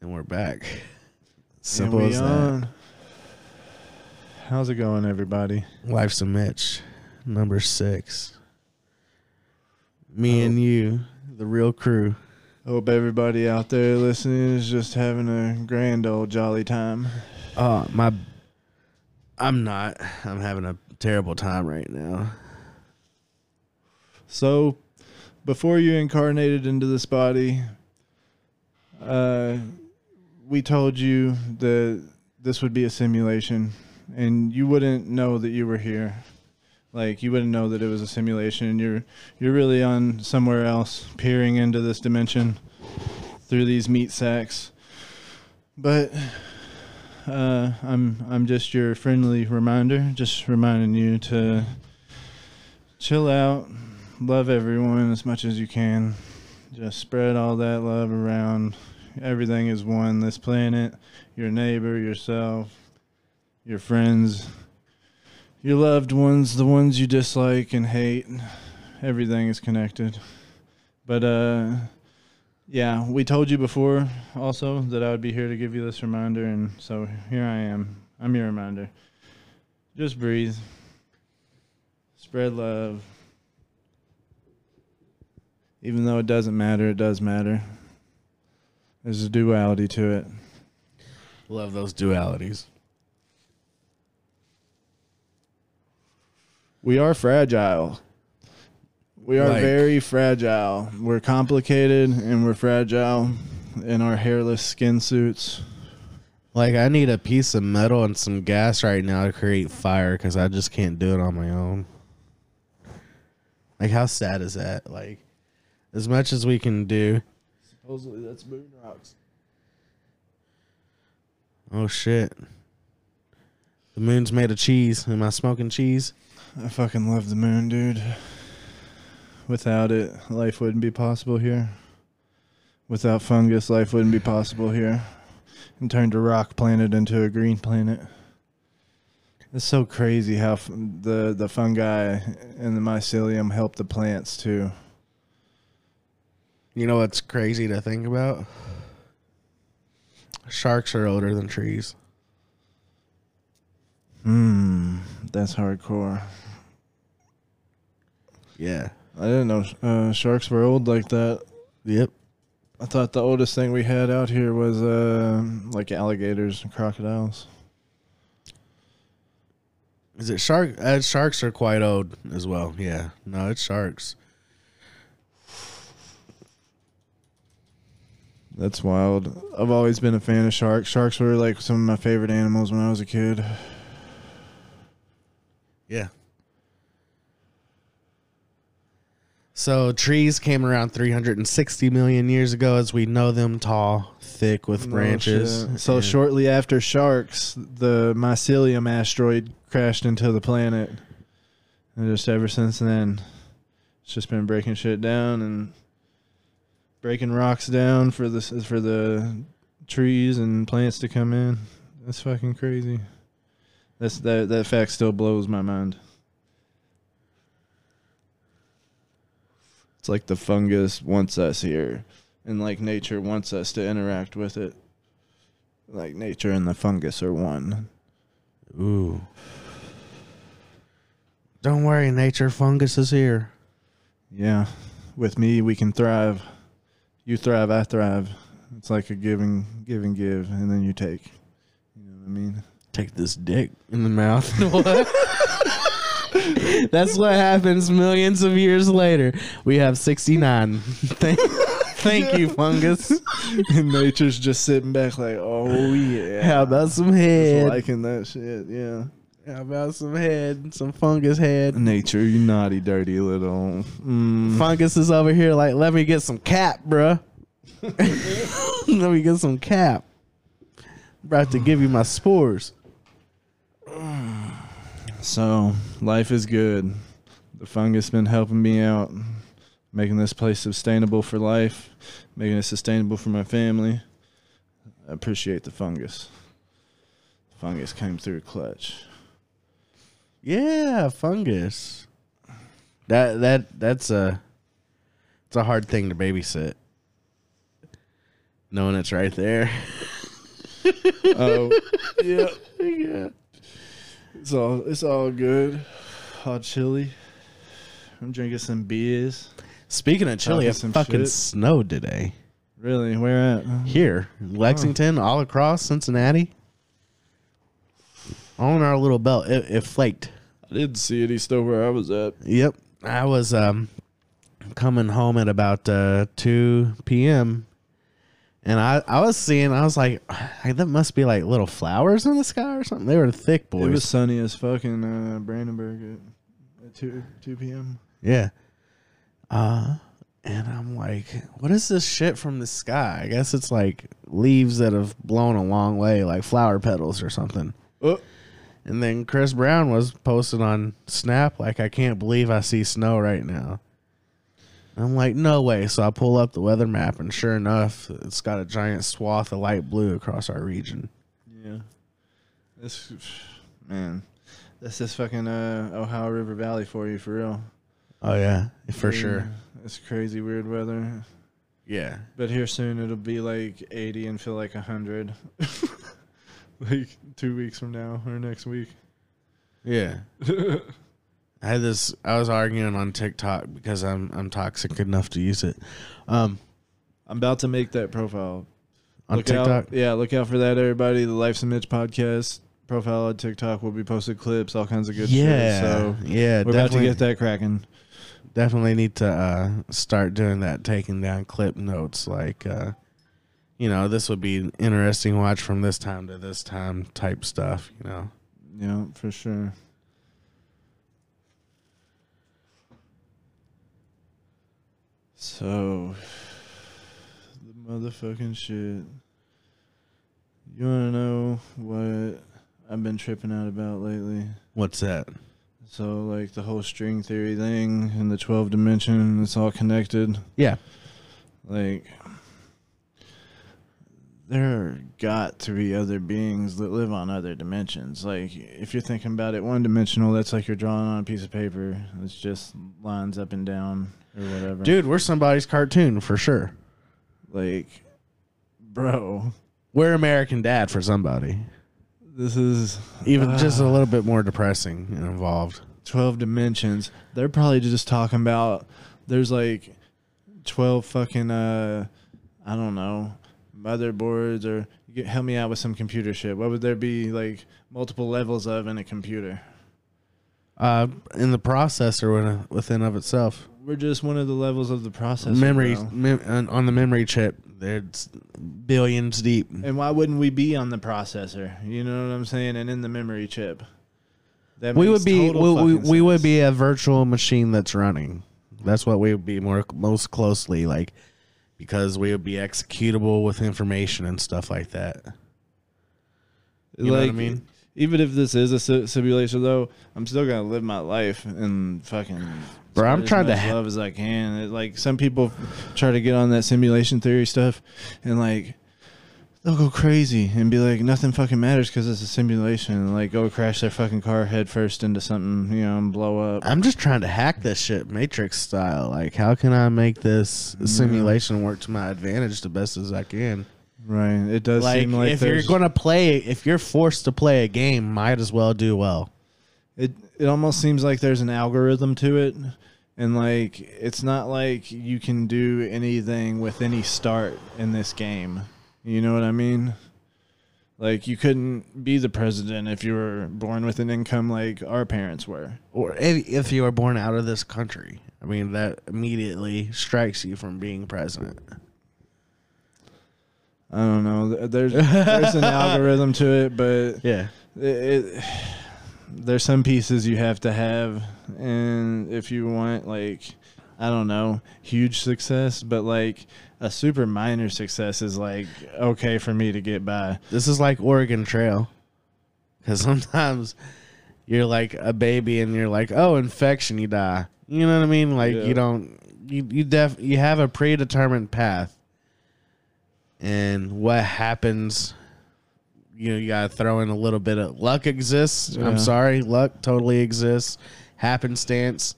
And we're back. Simple as that. How's it going, everybody? Life's a Mitch, number six. Me Oh. and you, the real crew. Hope everybody out there listening is just having a grand old jolly time. Oh, my. I'm not. I'm having a terrible time right now. So, before you incarnated into this body, uh, we told you that this would be a simulation, and you wouldn't know that you were here. Like you wouldn't know that it was a simulation. You're you're really on somewhere else, peering into this dimension through these meat sacks. But uh, I'm I'm just your friendly reminder, just reminding you to chill out, love everyone as much as you can. Just spread all that love around. Everything is one. This planet, your neighbor, yourself, your friends, your loved ones, the ones you dislike and hate. Everything is connected. But uh yeah, we told you before also that I would be here to give you this reminder and so here I am. I'm your reminder. Just breathe. Spread love. Even though it doesn't matter, it does matter. There's a duality to it. Love those dualities. We are fragile. We are Like- very fragile. We're complicated and we're fragile in our hairless skin suits. Like, I need a piece of metal and some gas right now to create fire because I just can't do it on my own. Like, how sad is that? Like, as much as we can do. Supposedly that's moon rocks. Oh, shit. The moon's made of cheese. Am I smoking cheese? I fucking love the moon, dude. Without it, life wouldn't be possible here. Without fungus, life wouldn't be possible here. And turned a rock planet into a green planet. It's so crazy how f- the the fungi and the mycelium help the plants too. You know what's crazy to think about? Sharks are older than trees. Hmm, that's hardcore. Yeah. I didn't know uh, sharks were old like that. Yep. I thought the oldest thing we had out here was uh, like alligators and crocodiles. Is it shark? Uh, sharks are quite old as well. Yeah. No, it's sharks. That's wild. I've always been a fan of sharks. Sharks were like some of my favorite animals when I was a kid. Yeah. So trees came around 360 million years ago, as we know them, tall, thick with oh, branches. shit. So shortly after sharks, the mycelium asteroid crashed into the planet, and just ever since then, it's just been breaking shit down and breaking rocks down for the for the trees and plants to come in. That's fucking crazy. That's that that fact still blows my mind. It's like the fungus wants us here, and like nature wants us to interact with it. Like nature and the fungus are one. Ooh. Don't worry, nature fungus is here. Yeah, with me we can thrive. You thrive, I thrive. It's like a give and give and give, and then you take. You know what I mean? Take this dick in the mouth. what? That's what happens millions of years later. We have 69. Thank, thank you, fungus. and nature's just sitting back like, oh yeah. How about some hair? Just head? liking that shit? Yeah. How about some head? Some fungus head. Nature, you naughty, dirty little. Mm. Fungus is over here like, let me get some cap, bruh. let me get some cap. About to give you my spores. So life is good. The fungus been helping me out, making this place sustainable for life, making it sustainable for my family. I appreciate the fungus. The fungus came through clutch. Yeah, fungus. That that that's a it's a hard thing to babysit. knowing it's right there. Oh, yeah. yeah. It's all it's all good. Hot chili. I'm drinking some beers. Speaking of chili, Talking it some fucking shit. snowed today. Really? Where at? Here, Lexington, all across Cincinnati. On our little belt, it, it flaked. I didn't see any snow where I was at. Yep, I was um coming home at about uh, two p.m. and I I was seeing I was like, that must be like little flowers in the sky or something. They were thick boys. It was sunny as fucking uh, Brandenburg at, at two two p.m. Yeah. Uh and I'm like, what is this shit from the sky? I guess it's like leaves that have blown a long way, like flower petals or something. Oh, And then Chris Brown was posted on Snap like, I can't believe I see snow right now. I'm like, no way. So I pull up the weather map, and sure enough, it's got a giant swath of light blue across our region. yeah. This man, that's this fucking uh, Ohio River Valley for you for real. Oh yeah, for Yeah, sure. It's crazy weird weather. Yeah, But here soon it'll be like 80 and feel like 100. like two weeks from now or next week. yeah. I had this. I was arguing on TikTok because I'm I'm toxic enough to use it. Um, I'm about to make that profile. on look TikTok. Out, yeah, look out for that, everybody. The Life's a Mitch podcast profile on TikTok will be posted clips, all kinds of good yeah, shit. So yeah. we're about to get that cracking. definitely need to uh, start doing that, taking down clip notes. Like, uh, you know, this would be an interesting watch from this time to this time type stuff. You know, Yeah, for sure. So, the motherfucking shit. You want to know what I've been tripping out about lately? what's that? So, like the whole string theory thing and the 12 dimension, it's all connected. Yeah, Like, there got to be other beings that live on other dimensions. Like, if you're thinking about it one dimensional, that's like you're drawing on a piece of paper. It's just lines up and down or whatever. dude, we're somebody's cartoon for sure. Like, bro, We're American Dad for somebody. this is Even just a Ah. little bit more depressing and involved. 12 dimensions. They're probably just talking about there's like 12 fucking, uh, I don't know, motherboards or get, help me out with some computer shit. What would there be like multiple levels of in a computer? Uh, in the processor within- of itself, We're just one of the levels of the processor. memory mem- on the memory chip, there's billions deep. And why wouldn't we be on the processor? You know what I'm saying? And in the memory chip. That we would be we, we, we would be a virtual machine that's running that's what we would be more most closely like because we would be executable with information and stuff like that you know what i mean Even if this is a simulation, though, I'm still gonna live my life and fucking. Bro, I'm as trying to ha- love as I can. It, like some people try to get on that simulation theory stuff, and like they'll go crazy and be like, nothing fucking matters because it's a simulation, and like go crash their fucking car head first into something, you know, and blow up. i'm just trying to hack this shit matrix style. Like how can i make this simulation work to my advantage the best as i can? Right. It does like, seem like if you're there's- gonna play if you're forced to play a game might as well do well. It it almost seems like there's an algorithm to it. And like it's not like you can do anything with any start in this game you know what i mean? Like you couldn't be the president if you were born with an income like our parents were. Or if, if you were born out of this country. I mean that immediately strikes you from being president. I don't know. There's there's an algorithm to it but yeah. it, it there's some pieces you have to have. And if you want like i don't know huge success but like a super minor success is like okay for me to get by This is like Oregon Trail. Because sometimes you're like a baby and you're like, oh, infection, you die. You know what I mean? Like Yeah. you don't, you you def you have a predetermined path, and what happens, you know, you gotta throw in a little bit of luck exists. Yeah. I'm sorry, luck totally exists. Happenstance.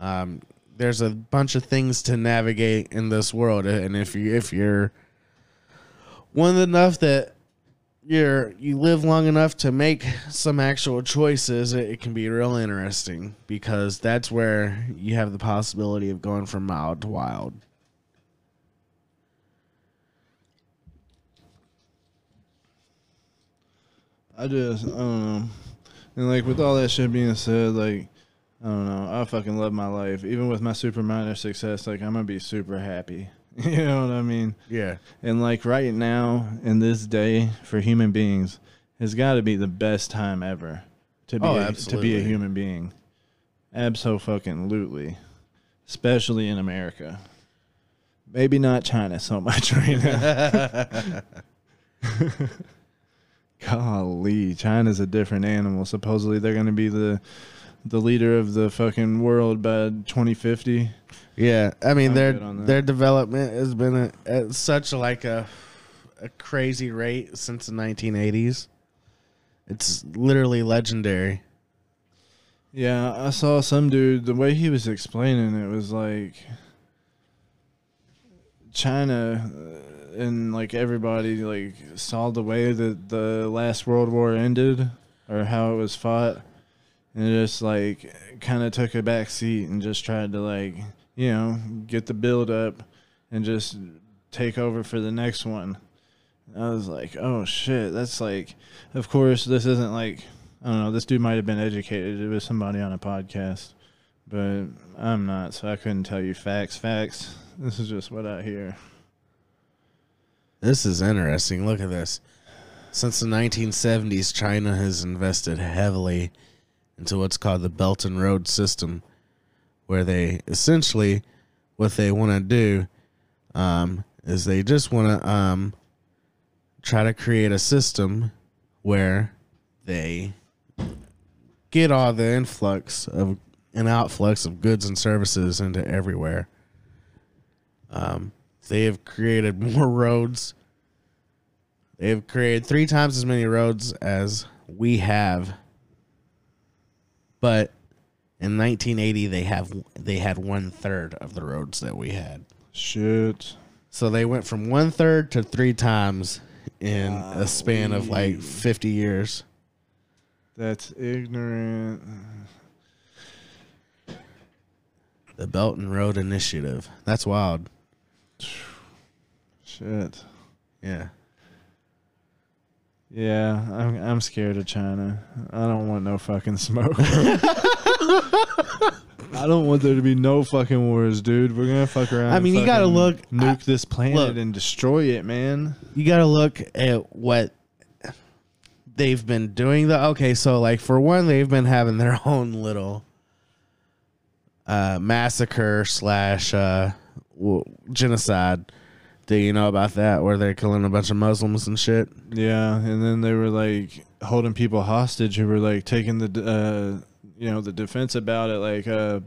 Um, there's a bunch of things to navigate in this world, and if you if you're one enough that you're you live long enough to make some actual choices, it, it can be real interesting because that's where you have the possibility of going from mild to wild. I just I don't know. And like with all that shit being said, like I don't know, I fucking love my life. Even with my super minor success, like I'm gonna be super happy. you know what I mean? Yeah. And like right now in this day for human beings has got to be the best time ever to be Oh, a, to be a human being. Absolutely. Especially in America. Maybe not China so much right now. Golly, China's a different animal. Supposedly they're going to be the the leader of the fucking world by 2050. Yeah, I mean I'm their good on that. their development has been a, at such like a a crazy rate since the 1980s. It's literally legendary. Yeah, I saw some dude. The way he was explaining it was like China uh, and like everybody like saw the way that the last World War ended or how it was fought, and just like kind of took a back seat and just tried to like you know get the build up and just take over for the next one. I was like, oh shit, that's like, of course, this isn't like I don't know. This dude might have been educated. It was somebody on a podcast, but I'm not, so I couldn't tell you facts. Facts. This is just what I hear. This is interesting. Look at this. Since the 1970s, China has invested heavily into what's called the Belt and Road system, where they essentially what they want to do um, is they just want to um, try to create a system where they get all the influx of an outflux of goods and services into everywhere. Um, they have created more roads. They have created three times as many roads as we have. But in 1980, they have they had one third of the roads that we had. Shit. So they went from one third to three times in a span of like 50 years. That's ignorant. The Belt and Road Initiative. That's wild. Shit. Yeah. Yeah, I'm I'm scared of China. I don't want no fucking smoke. I don't want there to be no fucking wars, dude. We're gonna fuck around. I and mean, you gotta fucking look- nuke this planet look. and destroy it, man. you got to look at what they've been doing the okay so like for one they've been having their own little uh massacre slash uh w- genocide do you know about that where they're killing a bunch of muslims and shit Yeah, and then they were like holding people hostage who were like taking the uh you know the defense about it like uh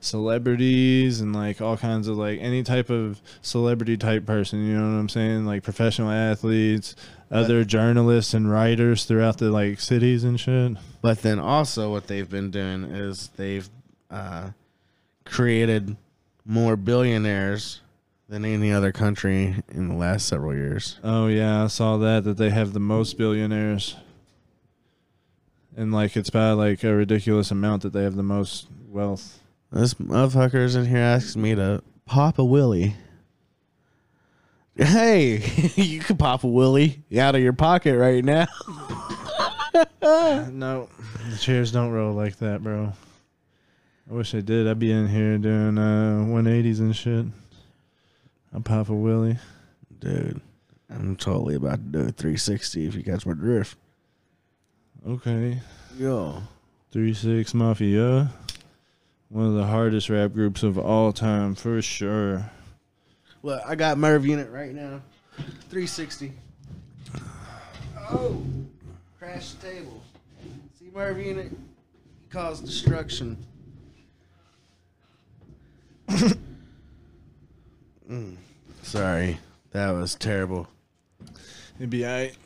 celebrities and like all kinds of like any type of celebrity type person, you know what I'm saying? Like professional athletes, other journalists and writers throughout the like cities and shit. but then also what they've been doing is they've uh created more billionaires than any other country in the last several years Oh yeah, I saw that that they have the most billionaires. And like it's by like a ridiculous amount that they have the most wealth. This motherfucker's in here asking me to pop a willy. Hey, you can pop a willy out of your pocket right now. No, the chairs don't roll like that, bro. I wish I did. I'd be in here doing uh 180s and shit. I pop a willy. Dude, I'm totally about to do a 360 if you catch my drift. Okay, Yo. three six mafia. One of the hardest rap groups of all time for sure. Look, I got Merv unit right now. 360. Oh, crash the table. See Merv unit? He caused destruction. Mm, Sorry, that was terrible. It'd be alright.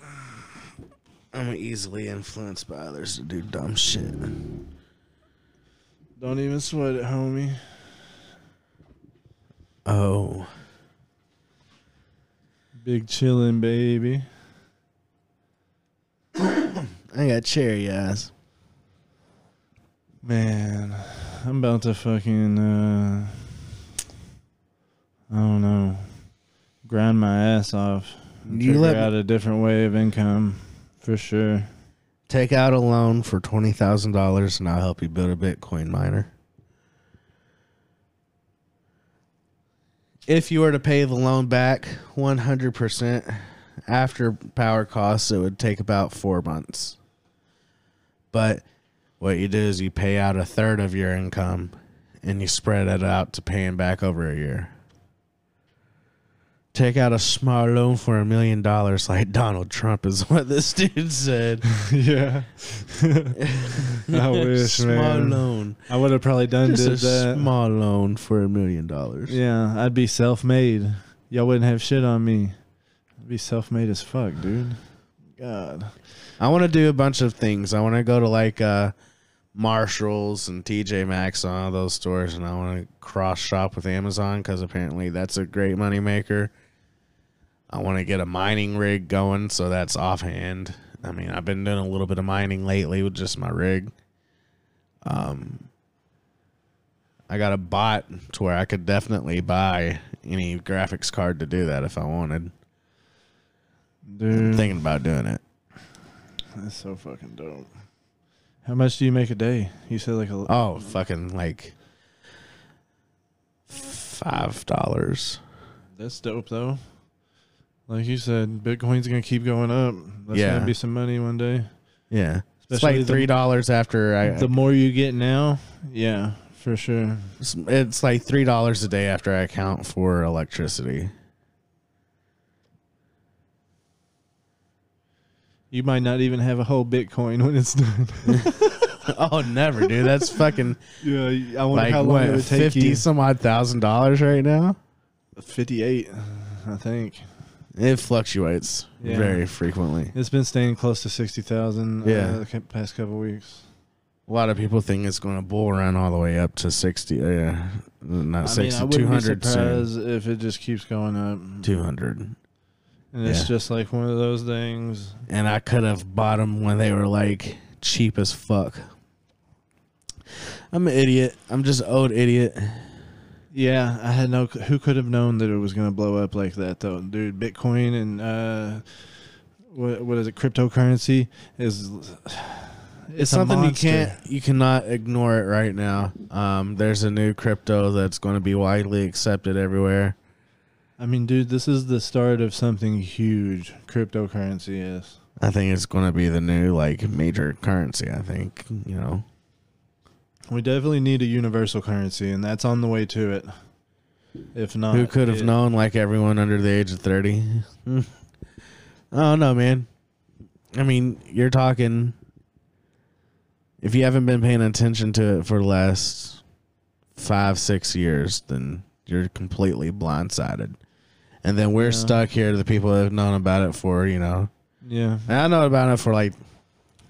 I'm easily influenced by others to do dumb shit. Don't even sweat it, homie. Oh, Big chillin', baby. I got cherry eyes. Man, I'm about to fucking uh I don't know. Grind my ass off. You Figure let- out a different way of income for sure. Take out a loan for twenty thousand dollars, and I'll help you build a Bitcoin miner. If you were to pay the loan back one hundred percent after power costs, it would take about four months. But what you do is you pay out a third of your income, and you spread it out to paying back over a year. Take out a small loan for a million dollars, like Donald Trump is what this dude said. yeah. I wish, small man. loan. I would have probably done Just did a that. small loan for a million dollars. Yeah, I'd be self-made. Y'all wouldn't have shit on me. I'd be self-made as fuck, dude. God. I want to do a bunch of things. I want to go to like uh, Marshalls and TJ Maxx and all those stores, and I want to cross shop with Amazon because apparently that's a great moneymaker. I want to get a mining rig going, so that's offhand. I mean, I've been doing a little bit of mining lately with just my rig. Um, I got a bot to where I could definitely buy any graphics card to do that if I wanted. I'm Dude, thinking about doing it. that's so fucking dope. How much do you make a day? You said like a Oh, fucking like five dollars. That's dope though. Like you said, Bitcoin's gonna keep going up. That's Yeah. gonna be some money one day. Yeah, it's like three dollars after I. The more you get now, yeah, for sure. it's, it's like three dollars a day after I account for electricity. You might not even have a whole Bitcoin when it's done. oh, never, dude. That's fucking yeah, I wonder like how long what it would take fifty you. some odd thousand dollars right now. Fifty-eight, I think. It fluctuates Yeah. very frequently. It's been staying close to sixty thousand. Yeah. uh, the past couple weeks. A lot of people think it's going to bull run all the way up to sixty. Uh, yeah, not I mean, sixty, I two hundred if it just keeps going up. Two hundred. And it's yeah. just like one of those things. and I could have bought them when they were like cheap as fuck. I'm an idiot. I'm just an old idiot. Yeah, I had no. Who could have known that it was going to blow up like that, though, dude? Bitcoin and uh, what what is it? Cryptocurrency is. It's, It's something you can't, you cannot ignore it right now. Um, there's a new crypto that's going to be widely accepted everywhere. I mean, dude, this is the start of something huge. Cryptocurrency is. I think it's going to be the new like major currency. I think you know. We definitely need a universal currency, and that's on the way to it. If not, Who could have it- known? Like everyone under the age of thirty. I don't know, man. I mean, you're talking. If you haven't been paying attention to it for the last five, six years, then you're completely blindsided. And then we're Yeah. stuck here. To the people that have known about it for you know, Yeah, and I know about it for like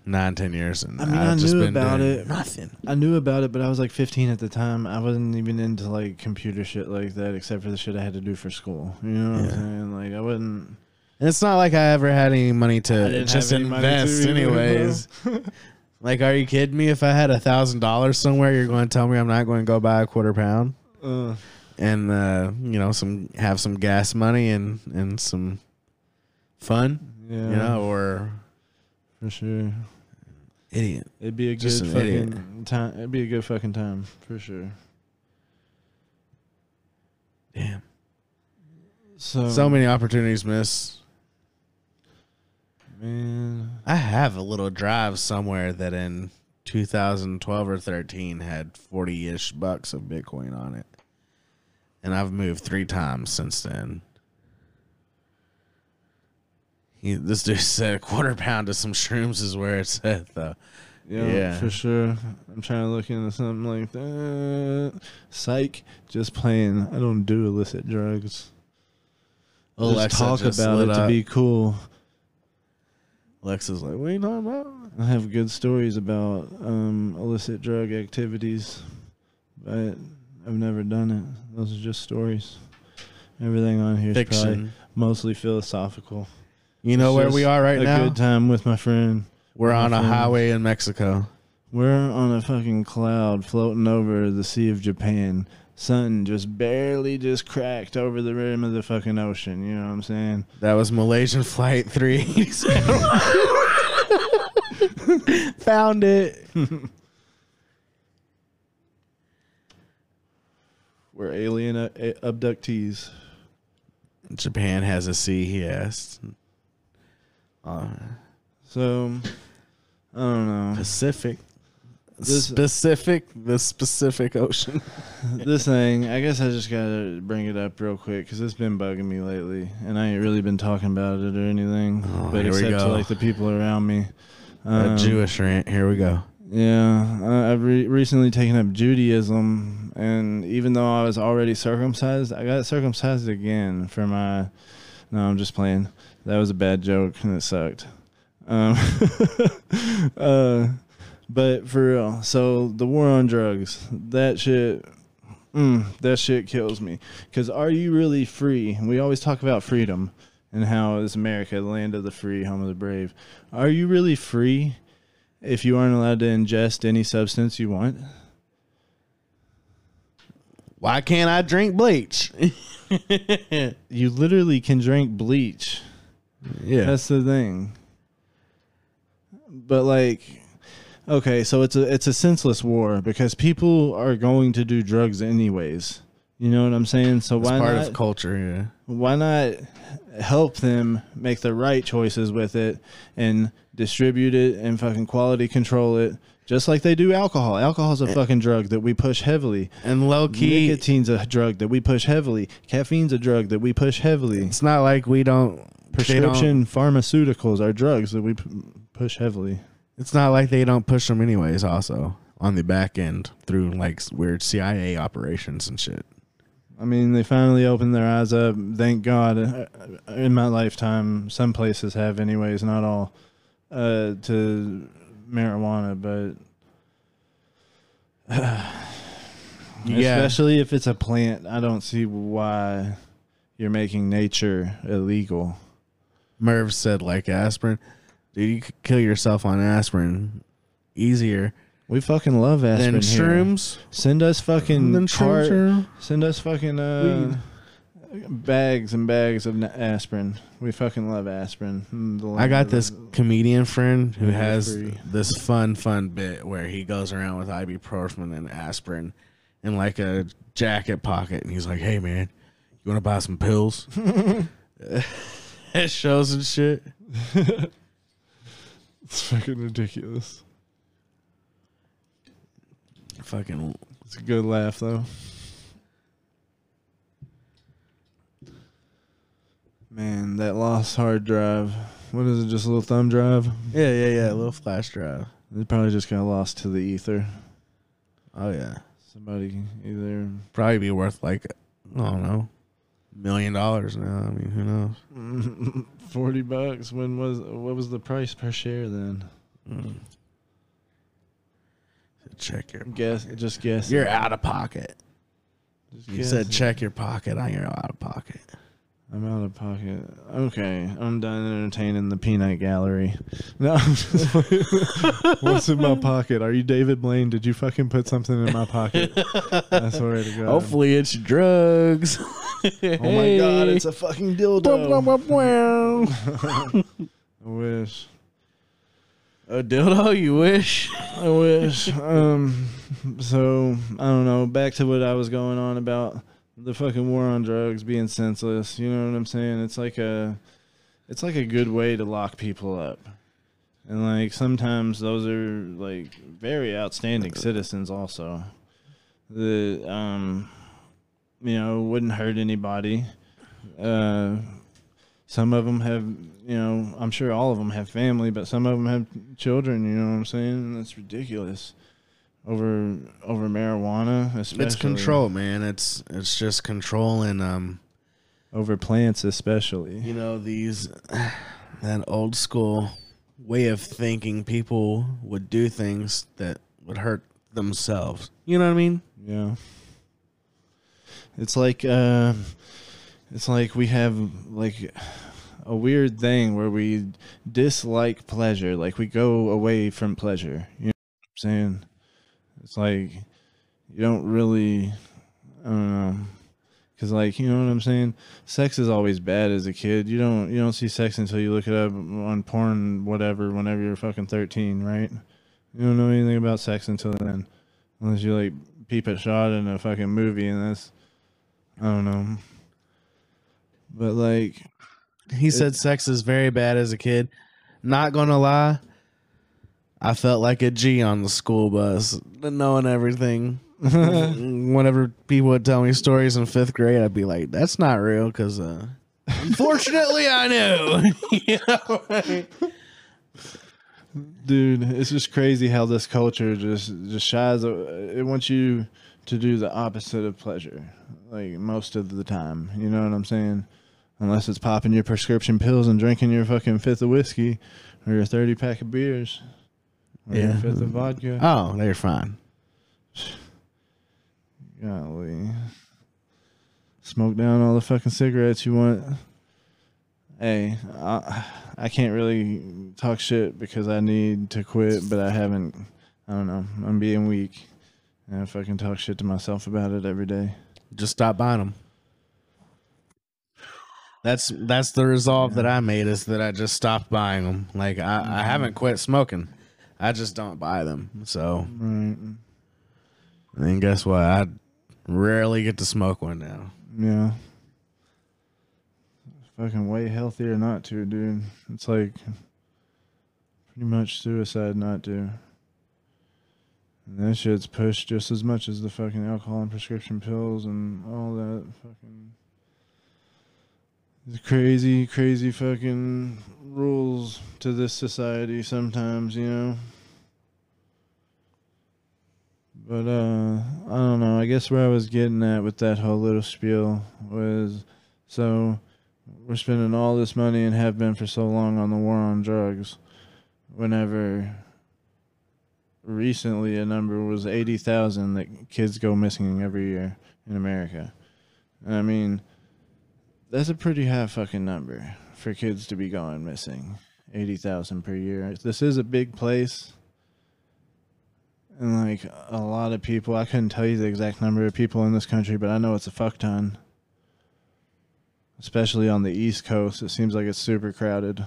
nine, ten years, and I mean, I've I just knew been about doing it. Nothing. I knew about it, but I was like 15 at the time. I wasn't even into like computer shit like that, except for the shit I had to do for school. You know what Yeah. I'm saying? Like, I wasn't. And it's not like I ever had any money I to didn't just have any money to invest, either, anyways. like, are you kidding me? If I had a thousand dollars somewhere, you're going to tell me I'm not going to go buy a quarter pound Uh, and uh, you know some have some gas money and and some fun, yeah, you know, or for sure. Idiot. It'd be a Just good an idiot. fucking time. It'd be a good fucking time for sure. Damn. So, So many opportunities missed. man. I have a little drive somewhere that in 2012 or 13 had 40 ish bucks of Bitcoin on it. And I've moved three times since then. He, this dude said a quarter pound of some shrooms is where it's at, though. Yeah, Yeah. for sure. I'm trying to look into something like that. Psych, just playing. I don't do illicit drugs. Alexa just talk just about it to be cool. Alexa's like, what are you talking about? I have good stories about um, illicit drug activities, but I've never done it. Those are just stories. Everything on here is probably mostly philosophical. You know where we are right a now? good time with my friend. We're on a highway in Mexico. We're on a fucking cloud floating over the Sea of Japan. Sun just barely just cracked over the rim of the fucking ocean. You know what I'm saying? That was Malaysian Flight 3. Found it. We're alien uh, abductees. Japan has a sea, he asked. Uh, So, I don't know. Pacific. This- specific, the specific ocean. this thing, I guess I just gotta bring it up real quick because it's been bugging me lately, and I ain't really been talking about it or anything, Oh, but here we except to like the people around me. A Um, Jewish rant. Here we go. Yeah, I- I've re- recently taken up Judaism, and even though I was already circumcised, I got circumcised again for my. No, I'm just playing. That was a bad joke, and it sucked. Um, uh, but for real, so the war on drugs, that shit, mm, that shit kills me. Because are you really free? We always talk about freedom and how it's America, the land of the free, home of the brave. Are you really free? if you aren't allowed to ingest any substance you want. Why can't I drink bleach? You literally can drink bleach. Yeah. That's the thing. But like okay, so it's a it's a senseless war because people are going to do drugs anyways. You know what I'm saying? So It's why part not of culture, yeah. why not help them make the right choices with it and distribute it and fucking quality control it just like they do alcohol. Alcohol's a fucking drug that we push heavily. And low key, Nicotine's a drug that we push heavily. Caffeine's a drug that we push heavily. it's not like we don't they don't- Prescription pharmaceuticals are drugs that we p- push heavily. It's not like they don't push them anyways. Also on the back end through like s- weird CIA operations and shit. I mean, they finally opened their eyes up. Thank God. Uh, In my lifetime, some places have, anyways, not all, uh, to marijuana, but Yeah. especially if it's a plant, I don't see why you're making nature illegal. Merv said like aspirin. Dude, you could kill yourself on aspirin easier We fucking love aspirin than here. Send us fucking cart- shrooms. Send us fucking uh, bags and bags of aspirin. We fucking love aspirin. Mm, I got this comedian friend who has free. this fun, fun bit where he goes around with ibuprofen and aspirin in like a jacket pocket, and he's like, "Hey, man, you want to buy some pills?" It shows and shit. It's fucking ridiculous. Fucking It's a good laugh though. Man, that lost hard drive. What is it? Just a little thumb drive? yeah, yeah, yeah. A little flash drive. It probably just got lost to the ether. Oh yeah, Somebody either probably be worth like I don't know, million dollars now. I mean, who knows? forty bucks. When was what was the price per share then? Mm. Check your. Guess just guess. You're out of pocket. Just You guess said check your pocket. I you're out of pocket. I'm out of pocket. Okay, I'm done entertaining the peanut gallery. No, I'm just what's in my pocket? Are you David Blaine? Did you fucking put something in my pocket? I swear to God. Hopefully it's drugs. Oh my God, it's a fucking dildo. I wish. a dildo. You wish? I wish. Um. So I don't know. Back to what I was going on about the fucking war on drugs being senseless. You know what I'm saying? It's like a, it's like a good way to lock people up, and like sometimes those are like very outstanding citizens also. The um, you know, wouldn't hurt anybody. Uh. Some of them have, you know, I'm sure all of them have family, but some of them have children. You know what I'm saying? And that's ridiculous. Over over marijuana, especially It's control, man. It's it's just control and um, over plants, especially. you know these that old school way of thinking. People would do things that would hurt themselves. You know what I mean? Yeah. It's like uh, it's like we have like a weird thing where we dislike pleasure. Like we go away from pleasure. You know what I'm saying? It's like you don't really, I don't know. Cause like you know what I'm saying, sex is always bad as a kid. You don't you don't see sex until you look it up on porn, whatever. Whenever you're fucking 13, right? You don't know anything about sex until then, unless you like peep a shot in a fucking movie, and that's I don't know. But like, He said sex is very bad as a kid. Not gonna lie, I felt like a G on the school bus, knowing everything. Whenever people would tell me stories in fifth grade, I'd be like, "That's not real," because uh, unfortunately, I knew. You know? dude, it's just crazy how this culture just just shies. It wants you to do the opposite of pleasure, like most of the time. You know what I'm saying? Unless it's popping your prescription pills and drinking your fucking fifth of whiskey or your thirty pack of beers Yeah. fifth of vodka. oh, they're fine. Golly. Smoke down all the fucking cigarettes you want. Hey, I, I can't really talk shit because I need to quit, but I haven't. I don't know. I'm being weak. And I fucking talk shit to myself about it every day. Just stop buying them. That's that's the resolve that I made is that I just stopped buying them. Like I, I haven't quit smoking. I just don't buy them. So Right. and guess what? I rarely get to smoke one now. Yeah. Fucking way healthier not to, dude. It's like pretty much suicide not to. And that shit's pushed just as much as the fucking alcohol and prescription pills and all that fucking the crazy, crazy fucking rules to this society sometimes, you know. But uh I don't know. I guess where I was getting at with that whole little spiel was so we're spending all this money and have been for so long on the war on drugs whenever recently a number was 80,000 that kids go missing every year in America. And I mean that's a pretty high fucking number for kids to be going missing. 80,000 per year. This is a big place and like a lot of people i couldn't tell you the exact number of people in this country but i know it's a fuck ton especially on the east coast it seems like it's super crowded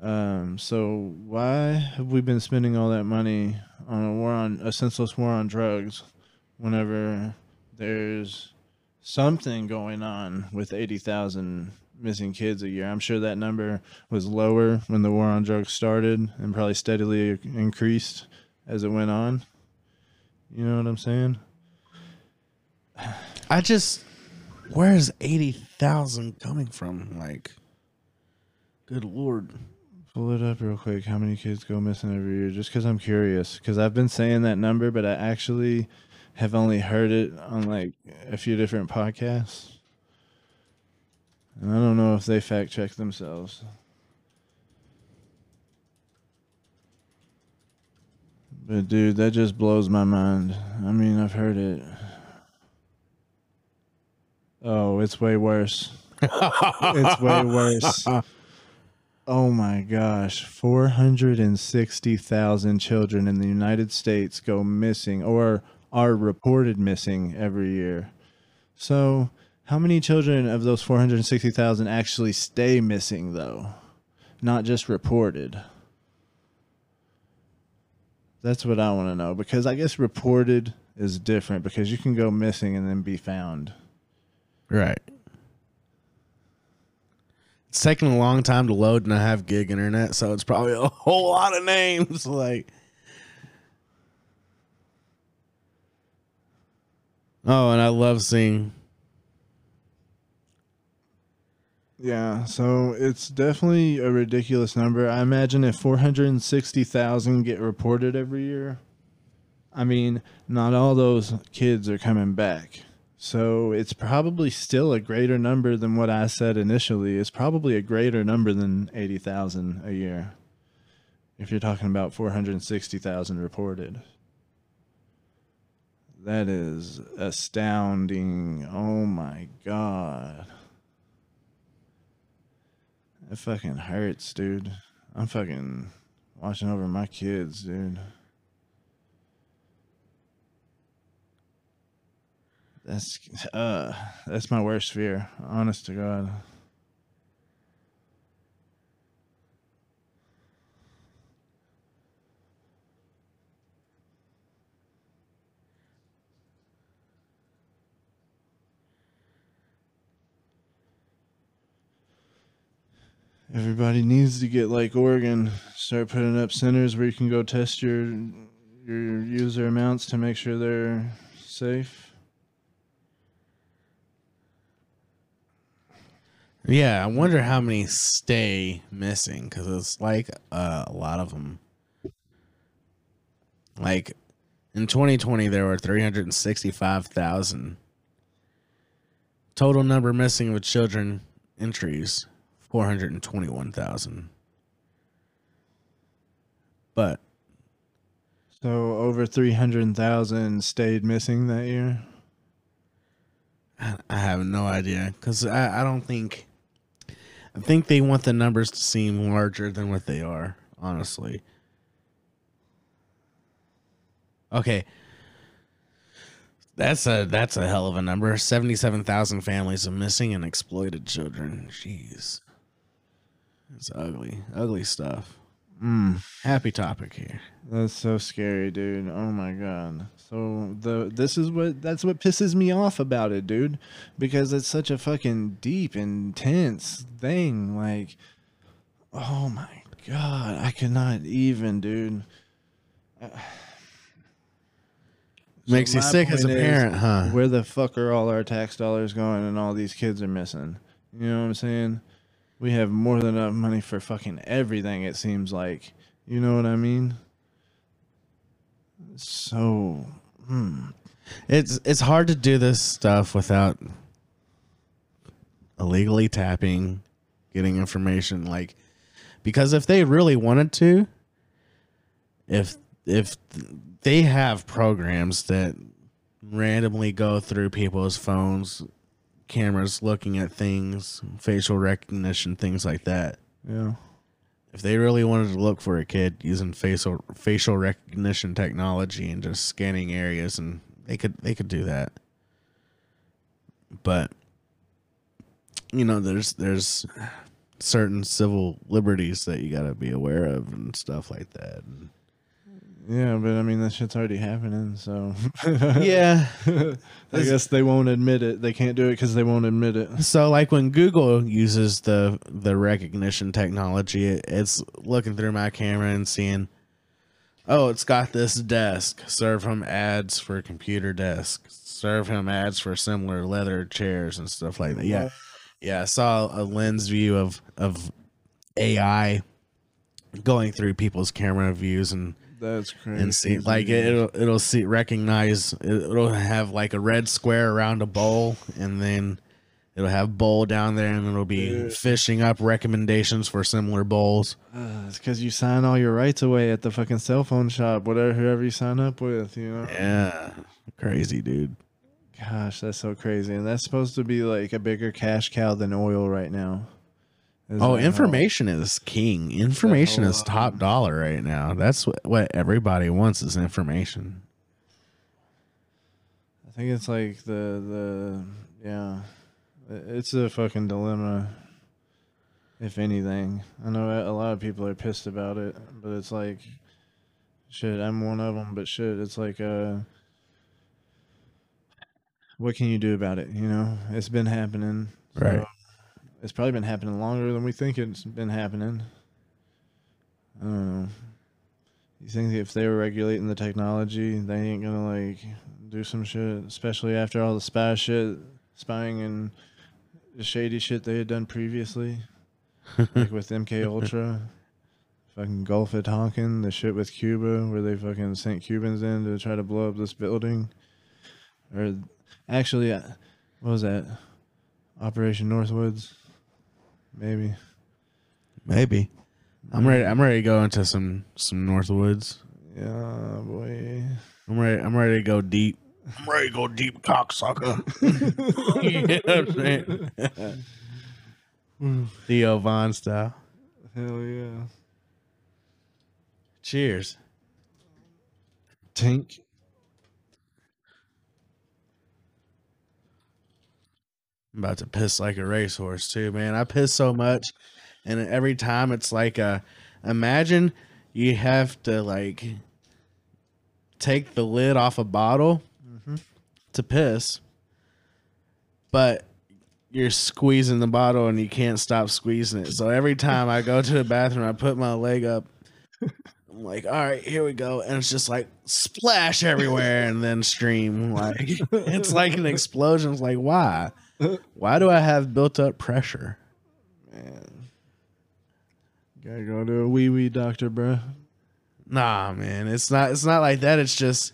um so why have we been spending all that money on a war on a senseless war on drugs whenever there's something going on with 80,000 missing kids a year. I'm sure that number was lower when the war on drugs started and probably steadily increased as it went on. You know what I'm saying? I just where's eighty thousand coming from? Like good lord. Pull it up real quick. How many kids go missing every year? Just because I'm curious. Because I've been saying that number, but I actually have only heard it on like a few different podcasts. And I don't know if they fact check themselves. But dude, that just blows my mind. I mean, I've heard it. Oh, it's way worse. it's way worse. Oh my gosh, 460,000 children in the United States go missing or are reported missing every year. So, how many children of those 460,000 actually stay missing though? Not just reported. That's what I want to know because I guess reported is different because you can go missing and then be found. Right. It's taking a long time to load and I have gig internet, so it's probably a whole lot of names. Like Oh, and I love seeing Yeah, so it's definitely a ridiculous number. I imagine if 460,000 get reported every year, I mean, not all those kids are coming back. So it's probably still a greater number than what I said initially. It's probably a greater number than 80,000 a year. If you're talking about 460,000 reported. That is astounding. Oh my god. It fucking hurts, dude. I'm fucking watching over my kids, dude. That's uh that's my worst fear, honest to God. Everybody needs to get like Oregon, start putting up centers where you can go test your your user amounts to make sure they're safe. Yeah, I wonder how many stay missing because it's like uh, a lot of them. Like in 2020, there were 365,000 total number missing with children entries, 421,000. But So over 300,000 stayed missing that year. I I have no idea because I, I don't think. I think they want the numbers to seem larger than what they are, honestly. Okay. That's a that's a hell of a number. Seventy seven thousand families of missing and exploited children. Jeez. It's ugly. Ugly stuff. Mm. Happy topic here. That's so scary, dude. Oh my god. So the this is what that's what pisses me off about it, dude, because it's such a fucking deep, intense thing. Like, oh my god, I cannot even, dude. Makes So you sick as a point is, parent, huh? Where the fuck are all our tax dollars going, and all these kids are missing? You know what I'm saying? We have more than enough money for fucking everything. It seems like. You know what I mean? So, hmm. It's it's hard to do this stuff without illegally tapping, getting information like because if they really wanted to, if if they have programs that randomly go through people's phones, cameras looking at things, facial recognition, things like that. Yeah. If they really wanted to look for a kid using facial facial recognition technology and just scanning areas and they could they could do that. But you know, there's there's certain civil liberties that you got to be aware of and stuff like that. And Yeah, but I mean that shit's already happening, so yeah. I guess they won't admit it. They can't do it because they won't admit it. So like when Google uses the the recognition technology, it, it's looking through my camera and seeing, oh, it's got this desk. Serve him ads for computer desk. Serve him ads for similar leather chairs and stuff like that. Yeah, yeah. I saw a lens view of of AI going through people's camera views and That's crazy. and see like it, it'll it'll see recognize it- it'll have like a red square around a bowl and then it'll have bowl down there and it'll be Yeah. fishing up recommendations for similar bowls Uh, it's because you sign all your rights away at the fucking cell phone shop, whatever whoever you sign up with. You know. yeah crazy dude Gosh, that's so crazy, and that's supposed to be like a bigger cash cow than oil right now. Oh information is king information is top um, dollar right now that's what, what everybody wants is information I think it's like the the yeah, it's a fucking dilemma. If anything, I know a lot of people are pissed about it, but it's like, shit, I'm one of them. But shit, it's like, uh, what can you do about it? You know, it's been happening. so Right. It's probably been happening longer than we think it's been happening. I don't know. You think if they were regulating the technology, they ain't gonna like do some shit, especially after all the spy shit, spying and the shady shit they had done previously, like with MK Ultra, fucking Gulf of Tonkin, the shit with Cuba where they fucking sent Cubans in to try to blow up this building, or actually, uh, what was that? Operation Northwoods, maybe. maybe i'm ready i'm ready to go into some some northwoods Yeah, boy. i'm ready i'm ready to go deep I'm ready to go deep cocksucker. you know what I'm saying? Theo Von style. Hell yeah. Cheers. Tank. I'm about to piss like a racehorse too, man. I piss so much, and every time it's like a. Imagine you have to like take the lid off a bottle mm-hmm. to piss, but you're squeezing the bottle and you can't stop squeezing it. So every time I go to the bathroom, I put my leg up. I'm like, all right, here we go, and it's just like splash everywhere and then stream. Like it's like an explosion. It's like why? Why do I have built up pressure? Man. Gotta go to a wee wee doctor, bro. Nah, man, it's not. It's not like that. It's just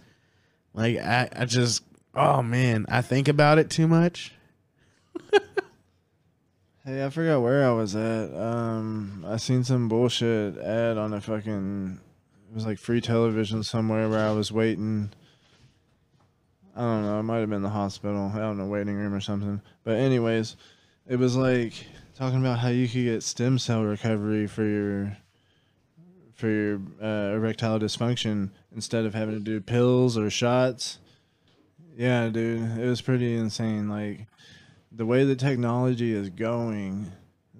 like I, I just. Oh man, I think about it too much. Hey, I forgot where I was at. Um, I seen some bullshit ad on a fucking. It was like free television somewhere where I was waiting. I don't know. It might have been the hospital, out in a waiting room or something. But anyways, it was like talking about how you could get stem cell recovery for your for your uh, erectile dysfunction instead of having to do pills or shots. Yeah, dude, it was pretty insane. Like the way the technology is going,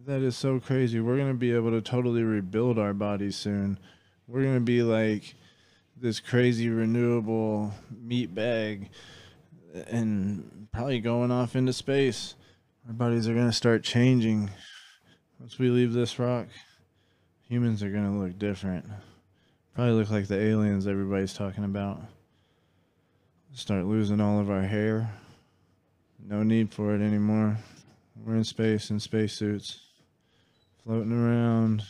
that is so crazy. We're gonna be able to totally rebuild our bodies soon. We're gonna be like this crazy renewable meat bag, and probably going off into space. Our bodies are gonna start changing once we leave this rock. Humans are gonna look different. Probably look like the aliens everybody's talking about. Start losing all of our hair. No need for it anymore. We're in space in spacesuits, floating around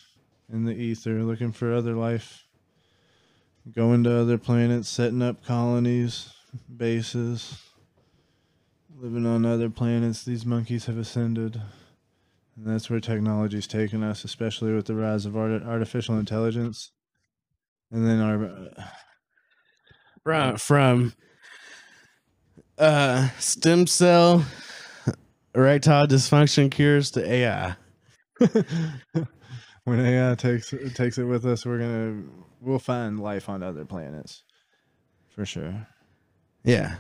in the ether, looking for other life, going to other planets, setting up colonies, bases, living on other planets. These monkeys have ascended. And that's where technology's taken us, especially with the rise of art- artificial intelligence. And then our From from uh, stem cell erectile dysfunction cures to AI. when AI takes takes it with us, we're gonna we'll find life on other planets for sure. Yeah.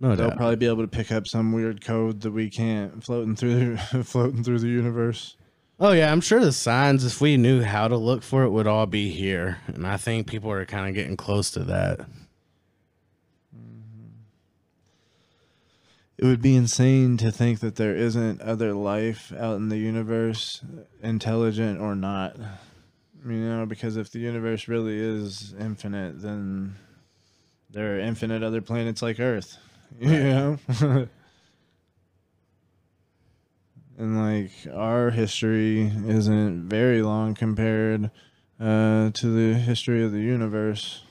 No They'll doubt. probably be able to pick up some weird code that we can't floating through floating through the universe. Oh yeah, I'm sure the signs, if we knew how to look for it, would all be here, and I think people are kind of getting close to that. It would be insane to think that there isn't other life out in the universe, intelligent or not. You know, because if the universe really is infinite, then there are infinite other planets like Earth. You know? and like our history isn't very long compared uh, to the history of the universe.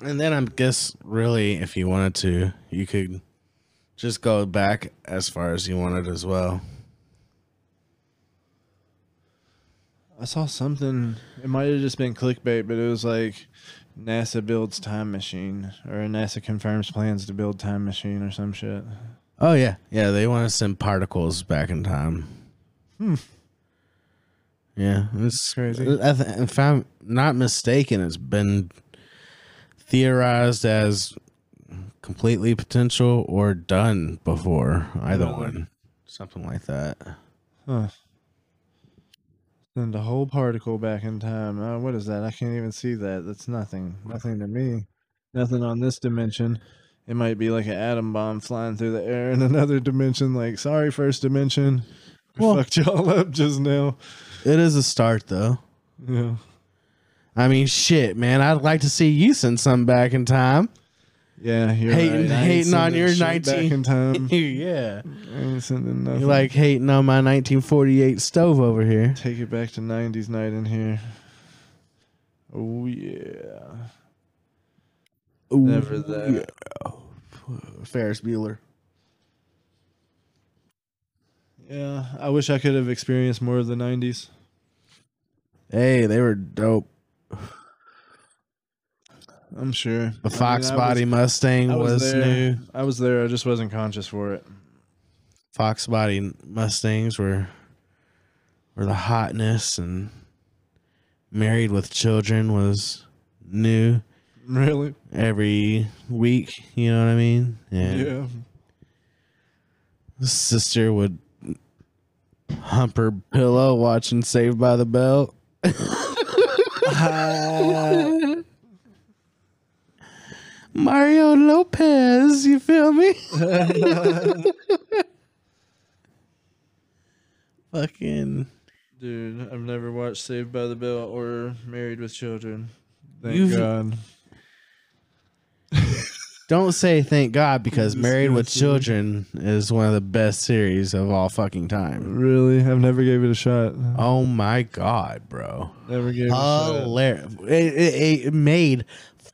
And then I guess really, if you wanted to, you could just go back as far as you wanted as well. I saw something. It might have just been clickbait, but it was like NASA builds time machine, or NASA confirms plans to build time machine, or some shit. Oh yeah, yeah. They want to send particles back in time. Hmm. Yeah, it's Crazy. I th- if I'm not mistaken, it's been theorized as completely potential or done before. Either one, something like that. Huh. Send a whole particle back in time. Uh, what is that? I can't even see that. That's nothing. Nothing to me. Nothing on this dimension. It might be like an atom bomb flying through the air in another dimension. Like, sorry, first dimension. We Well- fucked y'all up just now. It is a start, though. Yeah. I mean, shit, man. I'd like to see you send something back in time. Yeah, you're Hating- right. Hating on your shit 19 back in time. yeah, I ain't sending nothing. you like hating on my 1948 stove over here. take it back to '90s night in here. Oh yeah. Never that. Ferris Bueller. Yeah, I wish I could have experienced more of the 90s. Hey, they were dope. I'm sure. The Fox I Body Mustang I was, was, new. I was there. I just wasn't conscious for it. Fox Body Mustangs were were the hotness, and Married with Children was new Really? every week. You know what I mean? And Yeah. the sister would hump her pillow watching Saved by the Bell. Mario Lopez, you feel me? Fucking Dude, I've never watched Saved by the Bell or Married with Children. Thank You've- God. don't say thank God because Married with Disgusting. Children is one of the best series of all fucking time. Really? I've never gave it a shot. Oh my God, bro. Never gave it a shot. Hilarious. It, it, it made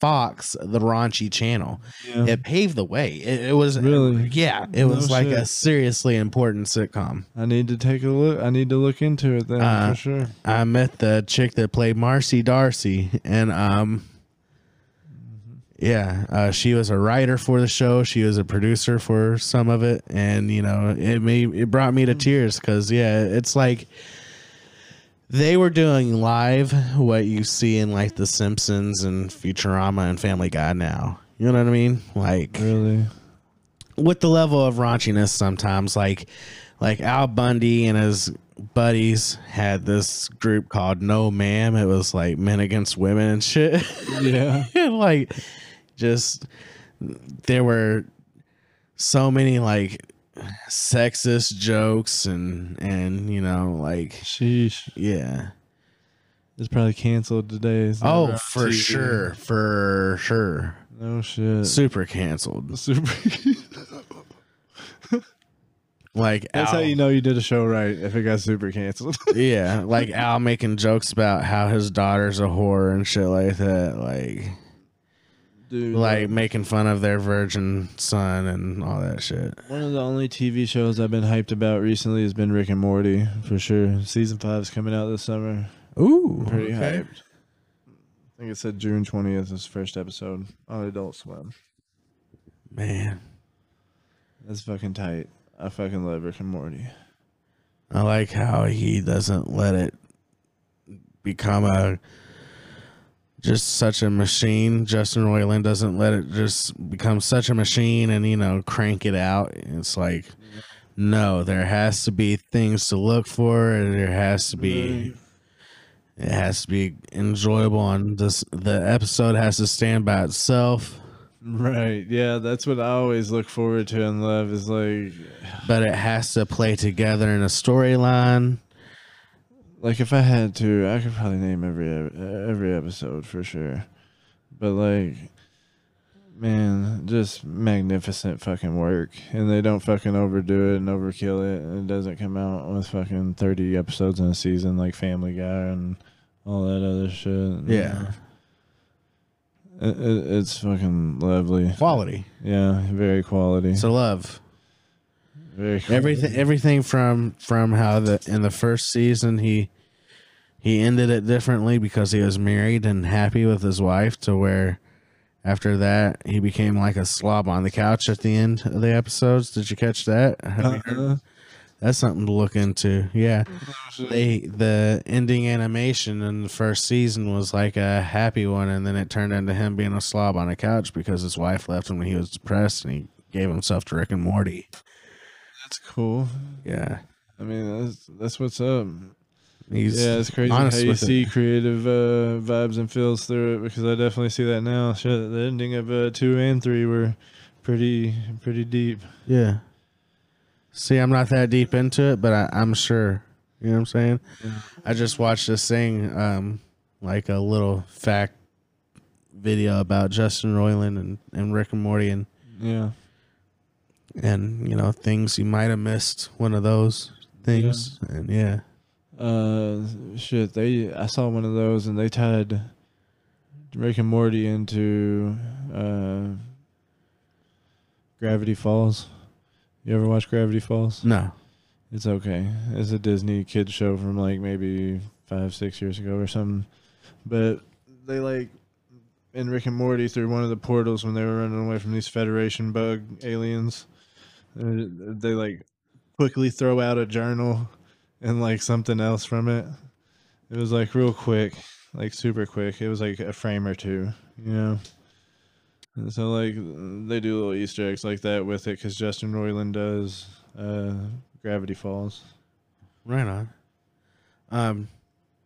Fox the raunchy channel. Yeah. It paved the way. It, it was Really? yeah. It was No like a seriously important sitcom. I need to take a look. I need to look into it then Uh, for sure. I met the chick that played Marcy D'Arcy, and um, yeah, uh, she was a writer for the show. She was a producer for some of it, and you know, it made it brought me to tears because yeah, it's like they were doing live what you see in like The Simpsons and Futurama and Family Guy now. You know what I mean? Like Really? with the level of raunchiness sometimes like like Al Bundy and his buddies had this group called No Ma'am. It was like men against women and shit. Yeah. and like just there were so many like sexist jokes and and you know like Sheesh. yeah. It's probably canceled today. Oh, for TV. sure. For sure. No shit. Super canceled. Super. Like That's how you know you did a show right if it got super canceled. Yeah, like Al making jokes about how his daughter's a whore and shit like that. Like, Dude, like making fun of their virgin son and all that shit. one of the only TV shows I've been hyped about recently has been Rick and Morty for sure. Season five is coming out this summer. Ooh, Pretty okay. hyped. I think it said June twentieth is the first episode on Adult Swim. Man, That's fucking tight. I fucking love Rick and Morty. I like how he doesn't let it become a just such a machine. Justin Roiland doesn't let it just become such a machine and you know crank it out. It's like no, there has to be things to look for. and There has to be. It has to be enjoyable and this. The episode has to stand by itself, Right. Yeah, that's what I always look forward to in love is like but it has to play together in a storyline. Like if I had to, I could probably name every every episode for sure. But like man, just magnificent fucking work. And they don't fucking overdo it and overkill it. And it doesn't come out with fucking 30 episodes in a season like Family Guy and all that other shit. Yeah. It, it, it's fucking lovely. Quality. Yeah, very quality. So love quality. everything. Everything from from how the in the first season he he ended it differently because he was married and happy with his wife to where after that he became like a slob on the couch at the end of the episodes. Did you catch that? Have you heard- Uh-uh. That's something to look into. Yeah. they the ending animation in the first season was like a happy one and then it turned into him being a slob on a couch because his wife left him when he was depressed and he gave himself to Rick and Morty. That's cool. Yeah. I mean, that's that's what's up. He's yeah, it's crazy how you with it. see creative uh, vibes and feels through it because I definitely see that now. Shit, the ending of uh, two and three were pretty pretty deep. Yeah. See, I'm not that deep into it, but I, I'm sure. You know what I'm saying? I just watched this thing, um, like a little fact video about Justin Roiland and, and Rick and Morty and Yeah, and you know things you might have missed one of those things and yeah uh, shit. They I saw one of those and they tied Rick and Morty into uh, Gravity Falls. You ever watch Gravity Falls? no It's okay. It's a Disney kids show from like maybe five, six years ago or something. But they like in Rick and Morty through one of the portals when they were running away from these Federation bug aliens. Uh, They like quickly throw out a journal and like something else from it. It was like real quick, like super quick. It was like a frame or two, you know. And so like they do little Easter eggs like that with it because Justin Roiland does uh, Gravity Falls. Right on. Um,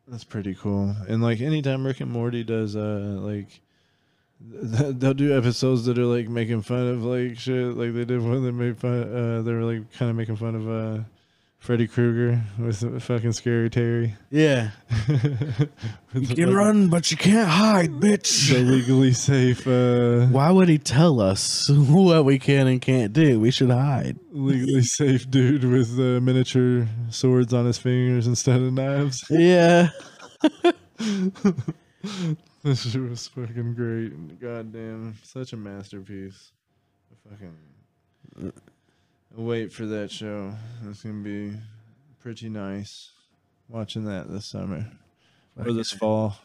That's pretty cool. And like anytime Rick and Morty does uh like they'll do episodes that are like making fun of like shit. Like they did one that made fun uh they were like kind of making fun of uh Freddy Krueger with fucking Scary Terry. yeah. You can like, run, but you can't hide, bitch. the legally safe uh Why would he tell us what we can and can't do? We should hide. legally safe dude with uh, miniature swords on his fingers instead of knives. Yeah. This shit was fucking great. Goddamn, such a masterpiece. I fucking wait for that show. It's gonna be pretty nice. Watching that this summer or this fall,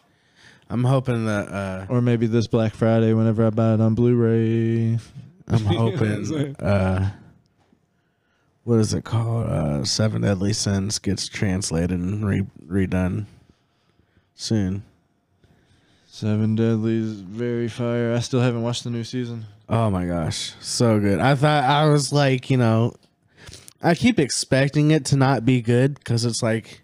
I'm hoping that uh or maybe this Black Friday whenever I buy it on Blu-ray. I'm You know what I'm hoping uh what is it called? Uh Seven Deadly Sins gets translated and re- redone soon. Seven Deadlies, very fire. I still haven't watched the new season. Oh my gosh, so good. I thought I was like, you know, I keep expecting it to not be good because it's like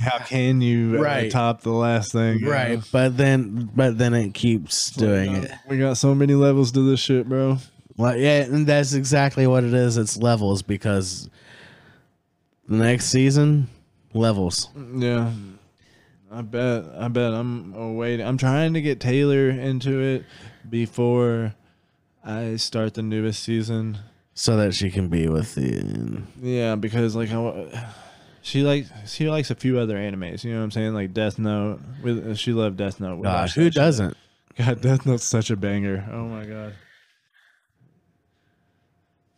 How can you uh, Right. top the last thing? you right, know? but then but then it keeps doing it. We got so many levels to this shit, bro. Well, yeah, and that's exactly what it is. It's levels because the next season levels. Yeah. I bet. I bet. I'm waiting. I'm trying to get Taylor into it before I start the newest season. so that she can be with the Yeah, because like I, she likes she likes a few other animes. You know what I'm saying? Like Death Note. With she loved Death Note. We gosh who doesn't God, Death Note's such a banger. Oh my god.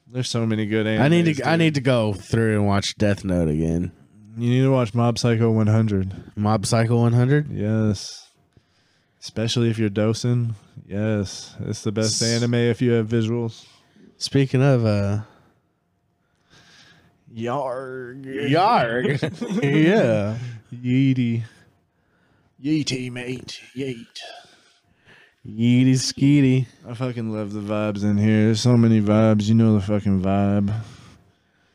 There's so many good animes. i need to i need to go through and watch death note again You need to watch Mob Psycho 100. mob psycho 100 Yes. Especially if you're dosing. Yes. It's the best S- anime if you have visuals. speaking of uh Yarg. yarg yeah Yeety. Yeety, mate. Yeet. yeety skeety I fucking love the vibes in here. There's so many vibes. You know the fucking vibe.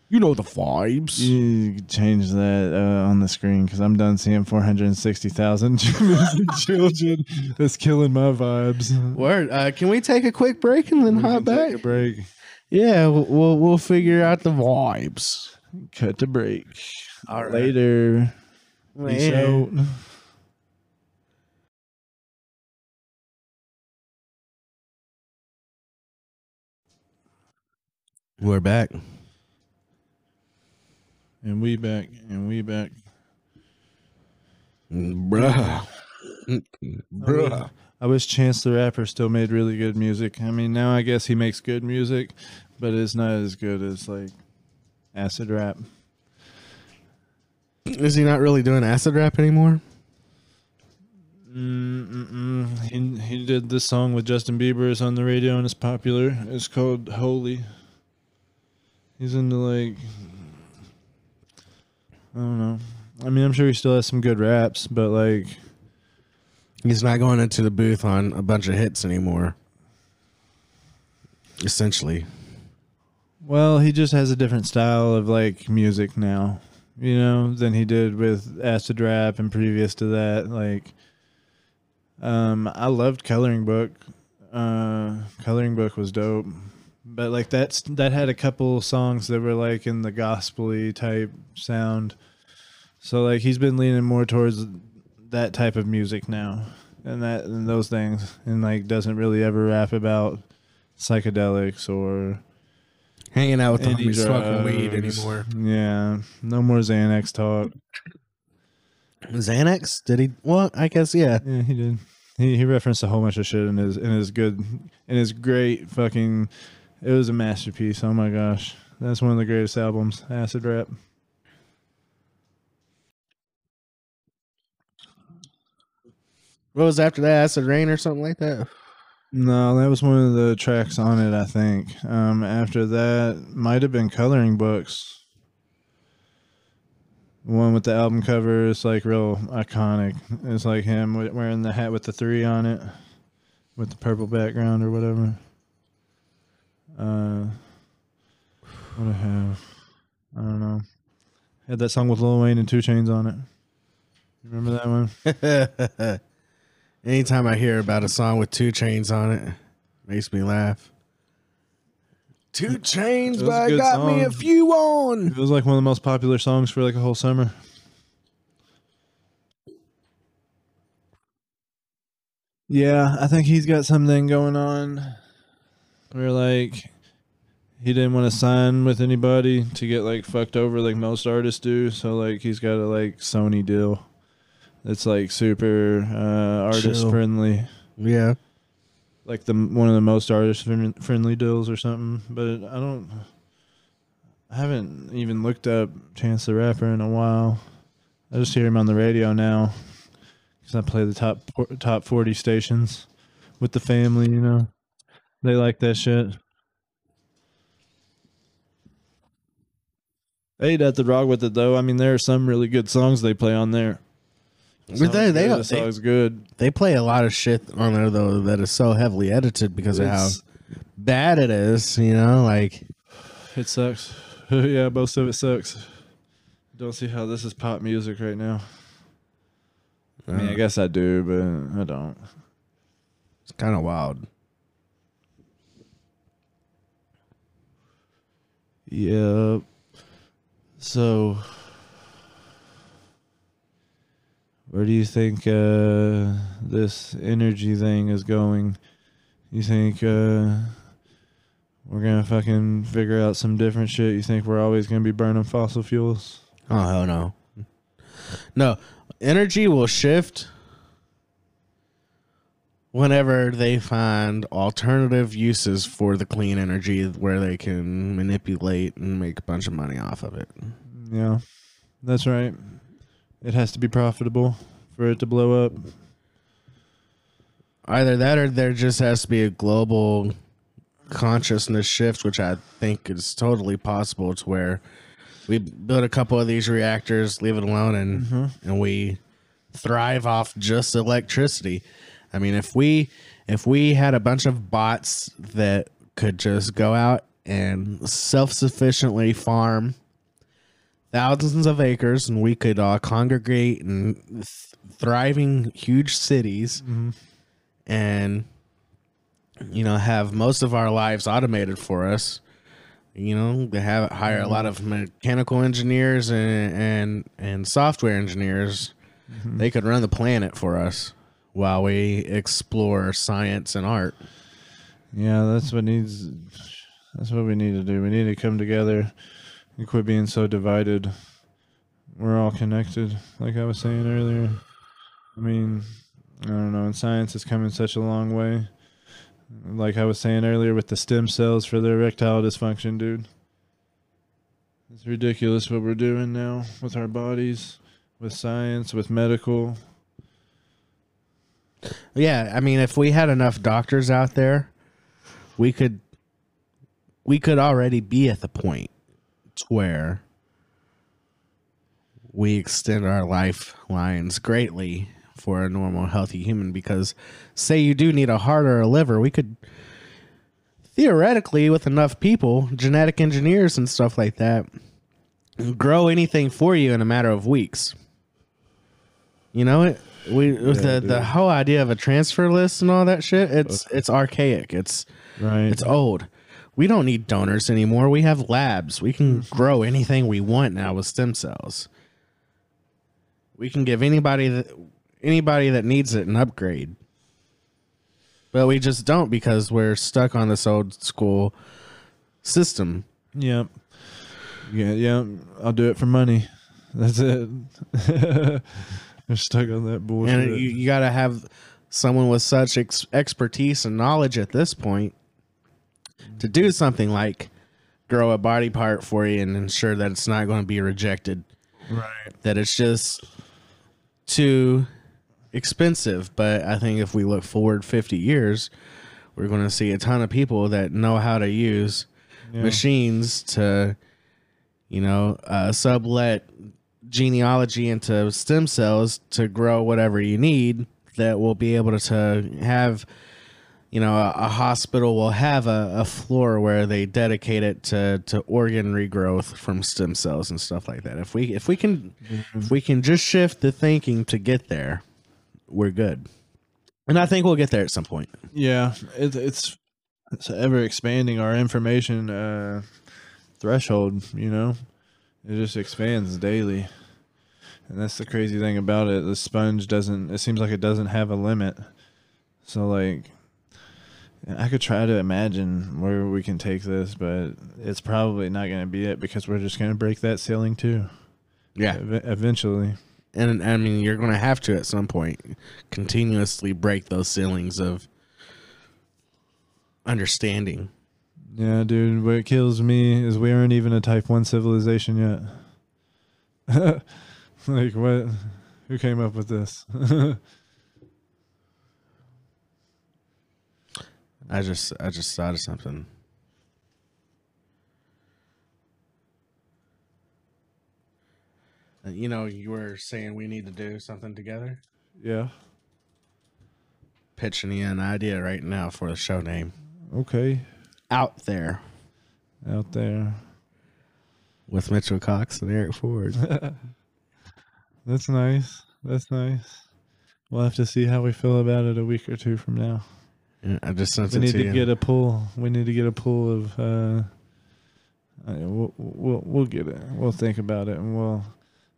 You know the vibes You change that uh, on the screen because I'm done seeing 460,000 children. That's killing my vibes. word uh can we take a quick break and then We hop can take back a break. yeah we'll, we'll we'll figure out the vibes Cut to break. All right. Later. Peace out. we're back And we back. And we back. bruh bruh I wish Chance the Rapper still made really good music. I mean, now I guess he makes good music, but it's not as good as like acid rap. Is he not really doing acid rap anymore? Mm-mm-mm. He he did this song with Justin Bieber. It's on the radio and it's popular. It's called Holy. He's into like I don't know. I mean, I'm sure he still has some good raps, but like He's not going into the booth on a bunch of hits anymore. Essentially. Well, he just has a different style of like music now, you know, than he did with acid rap and previous to that. Like, um, I loved Coloring Book. Uh, Coloring Book was dope, but like that's that had a couple songs that were like in the gospely type sound. So like he's been leaning more towards that type of music now, and that and those things, and like doesn't really ever rap about psychedelics or Hanging out with the any homies smoking weed anymore. Yeah, no more Xanax talk. Xanax? Did he? Well, I guess, yeah. Yeah, he did. He he referenced a whole bunch of shit in his in his good in his great fucking. It was a masterpiece. Oh my gosh, that's one of the greatest albums. Acid rap. What was after that? Acid Rain or something like that? No, that was one of the tracks on it, I think. Um, after that, might have been Coloring Books. One with the album cover is like real iconic. It's like him wearing the hat with the three on it, with the purple background or whatever. Uh, what I have, I don't know. Had that song with Lil Wayne and 2 Chainz on it. Remember that one? Anytime I hear about a song with two chains on it, makes me laugh. Two chains, but I got me a few on. It was like one of the most popular songs for like a whole summer. Yeah, I think he's got something going on where like he didn't want to sign with anybody to get like fucked over like most artists do. So like he's got a like Sony deal. It's like super uh, artist Chill. friendly, Yeah. like the one of the most artist friendly deals or something. But I don't, I haven't even looked up Chance the Rapper in a while. I just hear him on the radio now because I play the top top forty stations with the family. You know, they like that shit. Ain't nothing wrong with it though. I mean, there are some really good songs they play on there. But they, they, the they, song's good. they play a lot of shit on there, though, that is so heavily edited because of how It's- bad it is, you know? Like, It sucks. yeah, most of it sucks. Don't see how this is pop music right now. I mean, I uh, guess I do, but I don't. it's kind of wild. Yep. So, where do you think uh, this energy thing is going? You think uh, we're gonna fucking figure out some different shit? You think we're always gonna be burning fossil fuels? Oh, hell no. No, energy will shift whenever they find alternative uses for the clean energy where they can manipulate and make a bunch of money off of it. Yeah, that's right. It has to be profitable for it to blow up. Either that or there just has to be a global consciousness shift, which I think is totally possible to where we build a couple of these reactors, leave it alone, and mm-hmm. and we thrive off just electricity. I mean, if we if we had a bunch of bots that could just go out and self sufficiently farm thousands of acres, and we could uh, congregate in th- thriving huge cities, and you know have most of our lives automated for us. You know, they have hire a lot of mechanical engineers and and and software engineers. They could run the planet for us while we explore science and art. Yeah, that's what needs. That's what we need to do. We need to come together and quit being so divided. We're all connected, like I was saying earlier. I mean, I don't know. And science has come such a long way. Like I was saying earlier, with the stem cells for the erectile dysfunction, dude. It's ridiculous what we're doing now with our bodies, with science, with medical. Yeah, I mean, if we had enough doctors out there, we could we could already be at the point where we extend our lifelines greatly for a normal, healthy human. Because, say you do need a heart or a liver, we could theoretically, with enough people, genetic engineers and stuff like that, grow anything for you in a matter of weeks. You know it. We with Yeah, the the whole idea of a transfer list and all that shit. It's it's archaic. It's Right. it's old. We don't need donors anymore. We have labs. We can Mm-hmm. grow anything we want now with stem cells. We can give anybody that anybody that needs it an upgrade. But we just don't because we're stuck on this old school system. Yep. Yeah, yeah. I'll do it for money. That's it. We're stuck on that bullshit. And you, you got to have someone with such ex- expertise and knowledge at this point to do something like grow a body part for you and ensure that it's not going to be rejected. right. That it's just too expensive, but I think if we look forward 50 years, we're going to see a ton of people that know how to use Yeah. machines to, you know, uh, sublet genealogy into stem cells to grow whatever you need that will be able to, have you know a, a hospital will have a, a floor where they dedicate it to, to organ regrowth from stem cells and stuff like that. If we if we can if we can just shift the thinking to get there we're good. And i think we'll get there at some point. Yeah, it, it's it's ever expanding our information uh, threshold. You know, it just expands daily, and that's the crazy thing about it. The sponge doesn't. It seems like it doesn't have a limit. So like, I could try to imagine where we can take this, but it's probably not going to be it because we're just going to break that ceiling too. yeah ev- eventually. and i mean you're going to have to at some point continuously break those ceilings of understanding Yeah, dude. What kills me is we aren't even a Type One civilization yet. like what? Who came up with this? i just i just thought of something Uh, you know you were saying we need to do something together yeah. pitching you an idea right now for the show name Okay. out there Out there. with mitchell cox and eric ford That's nice. That's nice. We'll have to see how we feel about it a week or two from now. Yeah, i just sent We it need to get a pool. We need to get a pool of. uh I- We'll, we'll we'll get it. We'll think about it, and we'll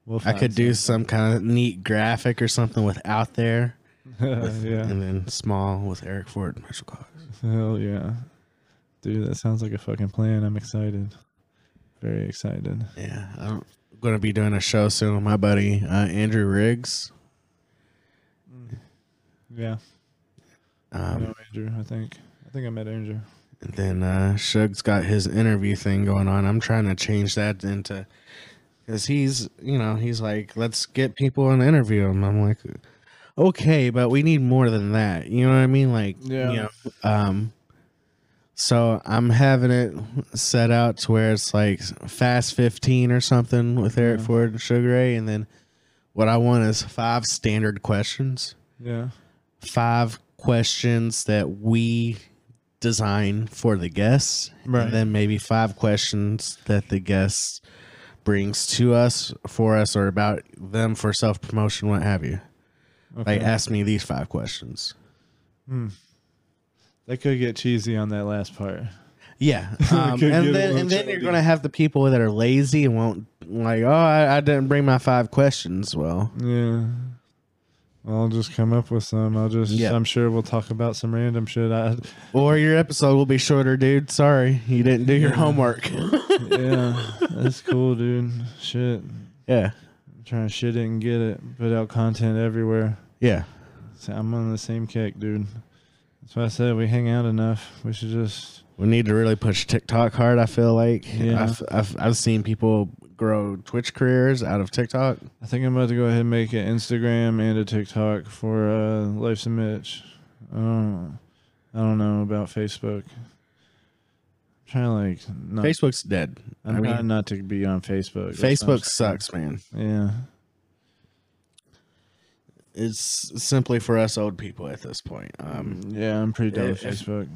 we'll. i could do some kind of neat graphic or something with out there with- yeah. and then small with eric ford and mitchell cox Hell yeah. Dude, that sounds like a fucking plan. I'm excited. Very excited. Yeah, I'm going to be doing a show soon with my buddy uh, Andrew Riggs. Yeah. I Um, know Andrew, I think. I think I met Andrew. and then uh, Shug's got his interview thing going on. I'm trying to change that into because he's, you know, he's like, let's get people and interview them. I'm like, okay, but we need more than that. You know what I mean? Like, Yeah. you know, um, so I'm having it set out to where it's like Fast 15 or something with Eric Yeah. Ford and Sugar Ray, and then what I want is five standard questions. Yeah. five questions that we design for the guests Right. and then maybe five questions that the guest brings to us for us or about them for self-promotion what have you Okay. like ask me these five questions Hmm. That could get cheesy on that last part. yeah um, and then and then you're gonna have the people that are lazy and won't like oh I, I didn't bring my five questions well Yeah. I'll just come up with some. I'll just. Yeah. I'm sure we'll talk about some random shit. I, or your episode will be shorter dude sorry you didn't do your homework yeah, that's cool, dude. Shit, yeah I'm trying to shit it and get it. Put out content everywhere. yeah So I'm on the same kick, dude. That's why I said we hang out enough. We should just. We need to really push TikTok hard. I feel like Yeah. I've, I've I've seen people grow Twitch careers out of TikTok. I think I'm about to go ahead and make an Instagram and a TikTok for uh, Life's a Mitch. I don't, I don't know about Facebook. I'm trying to like. Not, Facebook's dead. I'm I mean, trying not to be on Facebook. That's what I'm Facebook sucks, man. Yeah. It's simply for us old people at this point. Um, Yeah, I'm pretty done with if- Facebook.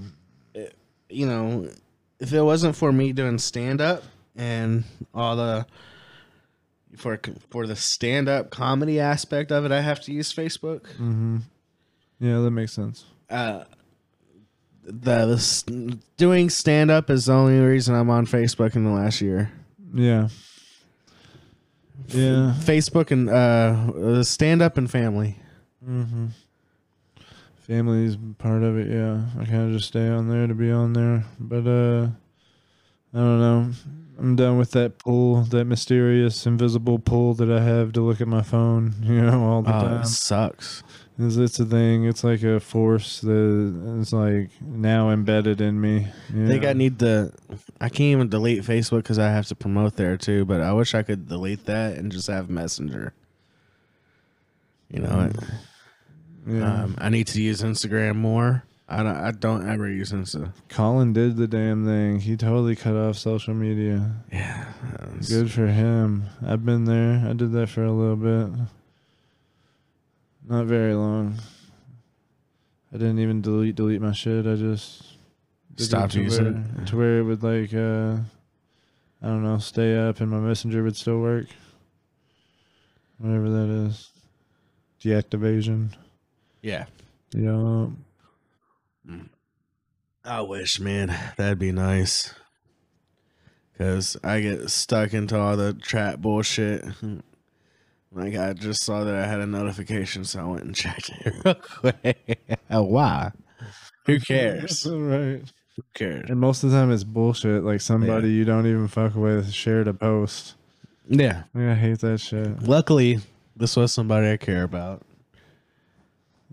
you know, if it wasn't for me doing stand up and all the for for the stand up comedy aspect of it, I have to use Facebook. Mm-hmm. Yeah, that makes sense. uh the, the doing stand up is the only reason I'm on Facebook in the last year. Yeah. Yeah. Facebook and uh stand up and family. Mm-hmm. Family's part of it, yeah. I kind of just stay on there to be on there, but uh, I don't know. I'm done with that pull, that mysterious, invisible pull that I have to look at my phone, you know, all the Oh, time. it sucks. It's, it's a thing. It's like a force that is like now embedded in me. I think. I need to I can't even delete Facebook cuz I have to promote there too, but I wish I could delete that and just have Messenger. You know, it, Yeah. Um, I need to use Instagram more. I don't, I don't ever use Insta. Colin did the damn thing. He totally cut off social media. Yeah. Good for him. I've been there. I did that for a little bit. Not very long. I didn't even delete delete my shit. I just Stopped to using where, it. to where it would like uh I don't know, stay up and my messenger would still work. Whatever that is. Deactivation. Yeah. Yeah. I wish, man. That'd be nice. Cause I get stuck into all the trap bullshit. Like I just saw that I had a notification, so I went and checked it real quick. Oh, why? Who cares? right. Who cares? And most of the time it's bullshit. Like somebody you don't even fuck with shared a post. Yeah. Yeah, I hate that shit. Luckily, this was somebody I care about.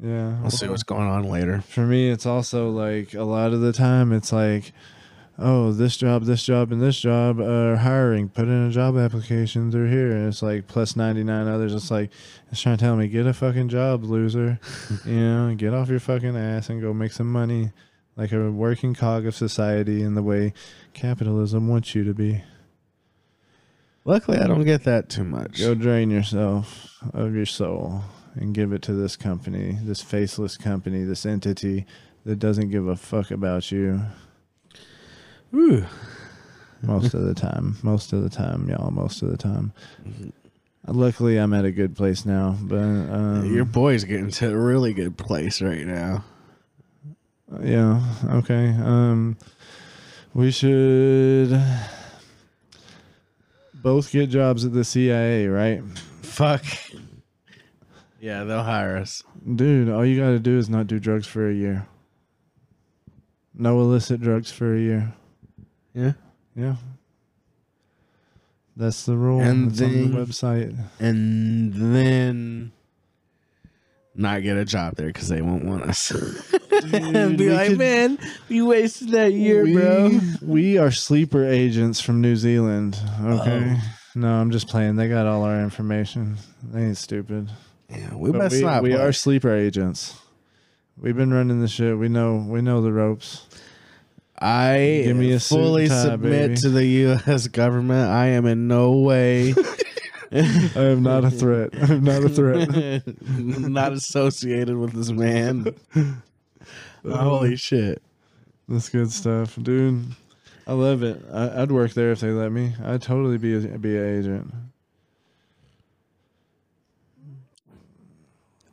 Yeah. I'll see what's going on later. for me it's also like a lot of the time it's like oh this job this job and this job are hiring. Put in a job application through here. And it's like plus 99 others. It's like it's trying to tell me get a fucking job loser. You know get off your fucking ass and go make some money like a working cog of society in the way capitalism wants you to be. Luckily, I don't get that too much. go drain yourself of your soul and give it to this company this faceless company this entity that doesn't give a fuck about you Ooh. most of the time. Most of the time, y'all. Most of the time. Luckily, I'm at a good place now. But um, Your boy's getting to a really good place right now. yeah, okay. Um, we should both get jobs at the CIA, right? Fuck. Yeah, they'll hire us. Dude, all you got to do is not do drugs for a year. No illicit drugs for a year. Yeah. Yeah. That's the rule. And It's on then- the website. And then not get a job there because they won't want us. and be like, could- man, you wasted that year, we, bro. We are sleeper agents from New Zealand. Okay. Oh. No, I'm just playing. They got all our information. They ain't stupid. Yeah, we But best we, not. we play. are sleeper agents. We've been running the shit. We know. We know the ropes. I Give me a fully tie, submit baby. to the U.S. government. I am in no way. I am not a threat. I'm not a threat. not associated with this man. Holy um, shit. That's good stuff, dude. I love it. I, I'd work there if they let me. I'd totally be a, be an agent.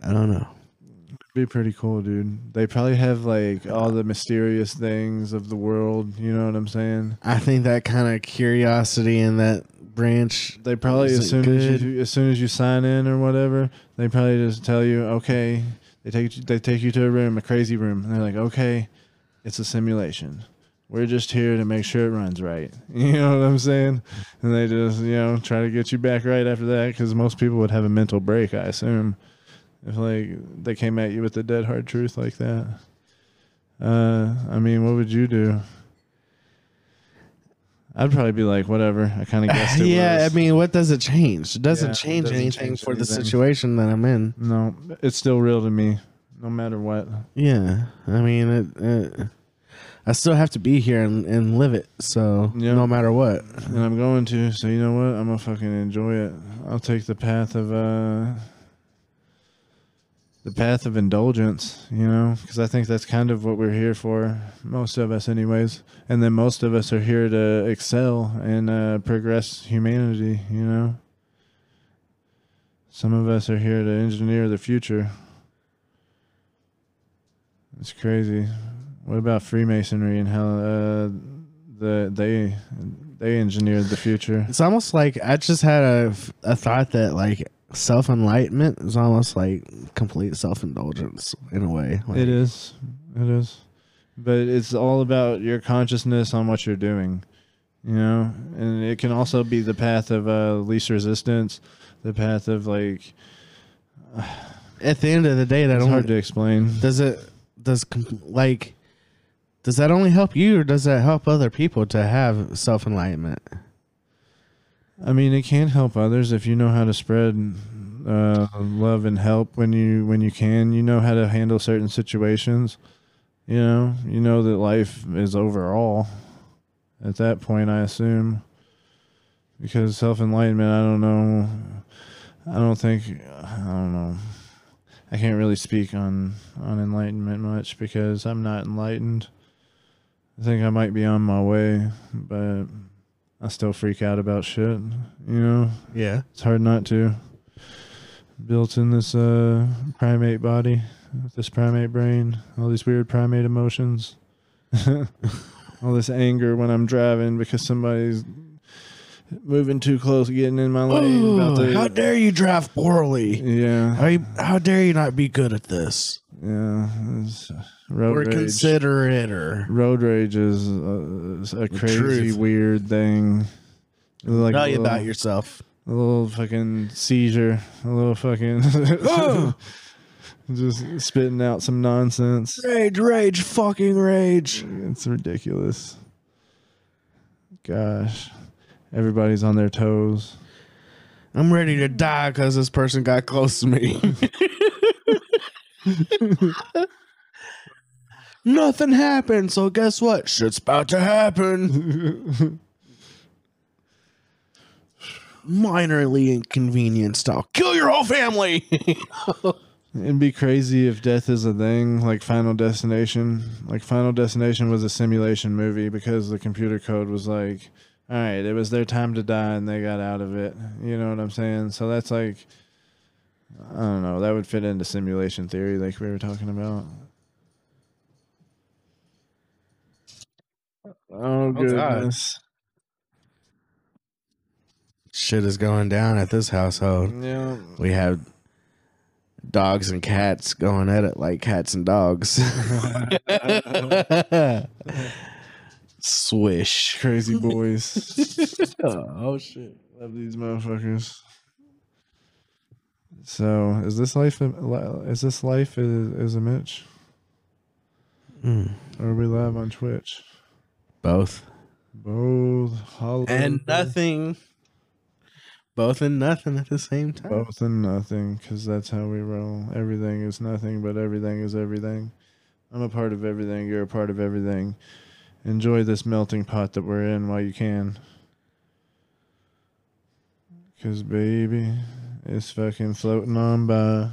I don't know. Be pretty cool, dude. They probably have like all the mysterious things of the world. You know what I'm saying? I think that kind of curiosity in that branch. They probably as soon as you as soon as you sign in or whatever, they probably just tell you, okay. They take you, they take you to a room, a crazy room, and they're like, okay, it's a simulation. We're just here to make sure it runs right. You know what I'm saying? And they just you know try to get you back right after that because most people would have a mental break, I assume, if like they came at you with the dead hard truth like that. Uh, I mean, what would you do? I'd probably be like, whatever. I kind of guessed it yeah, was. I mean, what does it change? It doesn't Yeah, it change doesn't anything change for the situation that I'm in. No, it's still real to me, no matter what. Yeah, I mean, it, it, I still have to be here and, and live it. So Yeah. no matter what, And I'm going to, so you know what? I'm gonna fucking enjoy it. I'll take the path of uh the path of indulgence, you know, because I think that's kind of what we're here for, most of us, anyways. And then most of us are here to excel and uh, progress humanity, you know. Some of us are here to engineer the future. It's crazy. What about Freemasonry and how uh, the they they engineered the future? it's almost like I just had a, a thought that like self enlightenment is almost like complete self indulgence in a way. Like, It is. It is. But it's all about your consciousness on what you're doing. You know? And it can also be the path of uh, least resistance, the path of like At the end of the day, that it's only hard to explain. does it does like does that only help you or does that help other people to have self enlightenment? I mean, it can help others if you know how to spread uh, love and help when you when you can. You know how to handle certain situations. You know, you know that life is overall. At that point, I assume, because self enlightenment, I don't know. I don't think I don't know. I can't really speak on on enlightenment much because I'm not enlightened. I think I might be on my way, but I still freak out about shit. You know, Yeah. it's hard not to. Built in this uh, primate body, this primate brain, all these weird primate emotions, all this anger when I'm driving because somebody's moving too close, getting in my lane. about to- how dare you drive poorly? yeah, How, you- how dare you not be good at this? Yeah. road Or rage. considerate or road rage is, uh, is a crazy, weird thing. Like tell you little- about yourself. a little fucking seizure, a little fucking just spitting out some nonsense. Rage, rage, fucking rage. It's ridiculous. Gosh, everybody's on their toes. I'm ready to die because this person got close to me. Nothing happened, so guess what? Shit's about to happen. Minorly inconvenienced. I'll kill your whole family. It'd be crazy if death is a thing, like Final Destination. Like Final Destination was a simulation movie because the computer code was like, all right, it was their time to die and they got out of it. You know what I'm saying? So that's like, I don't know. That would fit into simulation theory, like we were talking about. Oh, oh goodness! Shit is going down at this household. Yeah, We have dogs and cats going at it like cats and dogs. Swish. crazy boys. oh shit. Love these motherfuckers. So, is this life? Is this life? Is, is a Mitch? Mm. Or are we live on Twitch? Both. Both. Hollow And nothing. Both and nothing at the same time. Both and nothing, because that's how we roll. Everything is nothing, but everything is everything. I'm a part of everything. You're a part of everything. Enjoy this melting pot that we're in while you can. Because, baby, it's fucking floating on by.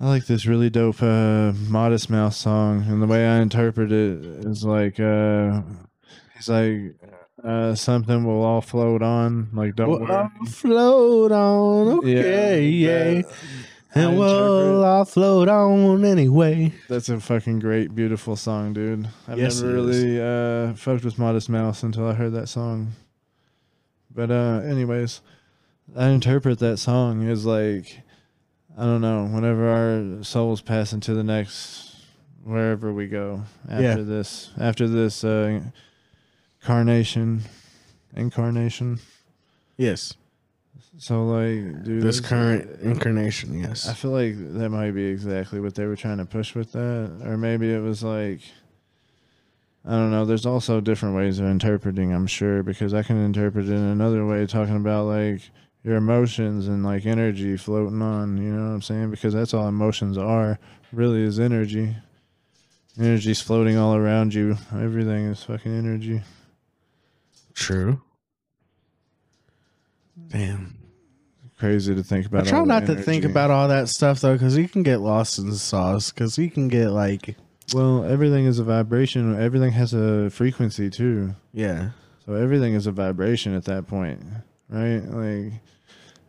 I like this really dope uh, Modest Mouse song, and the way I interpret it is like, uh, he's like, uh, something will all float on. Like, don't Well, worry. Float on. Okay, yeah. I And we'll all float on anyway. That's a fucking great, beautiful song, dude. I've Yes, never really uh, fucked with Modest Mouse until I heard that song. But uh, anyways, I interpret that song as like, I don't know, whenever our souls pass into the next, wherever we go after Yeah. this, after this uh, carnation, incarnation. Yes. So like, dude, This current incarnation, yes. I feel like that might be exactly what they were trying to push with that. Or maybe it was like I don't know, there's also different ways of interpreting, I'm sure, because I can interpret it in another way talking about like your emotions and like energy floating on, you know what I'm saying? Because that's all emotions are, really is energy. Energy's floating all around you. Everything is fucking energy. True. Damn. Crazy to think about. I try not to think about all that stuff though, because you can get lost in the sauce. Because you can get like, Well, everything is a vibration. Everything has a frequency too. yeah, So everything is a vibration at that point, right? Like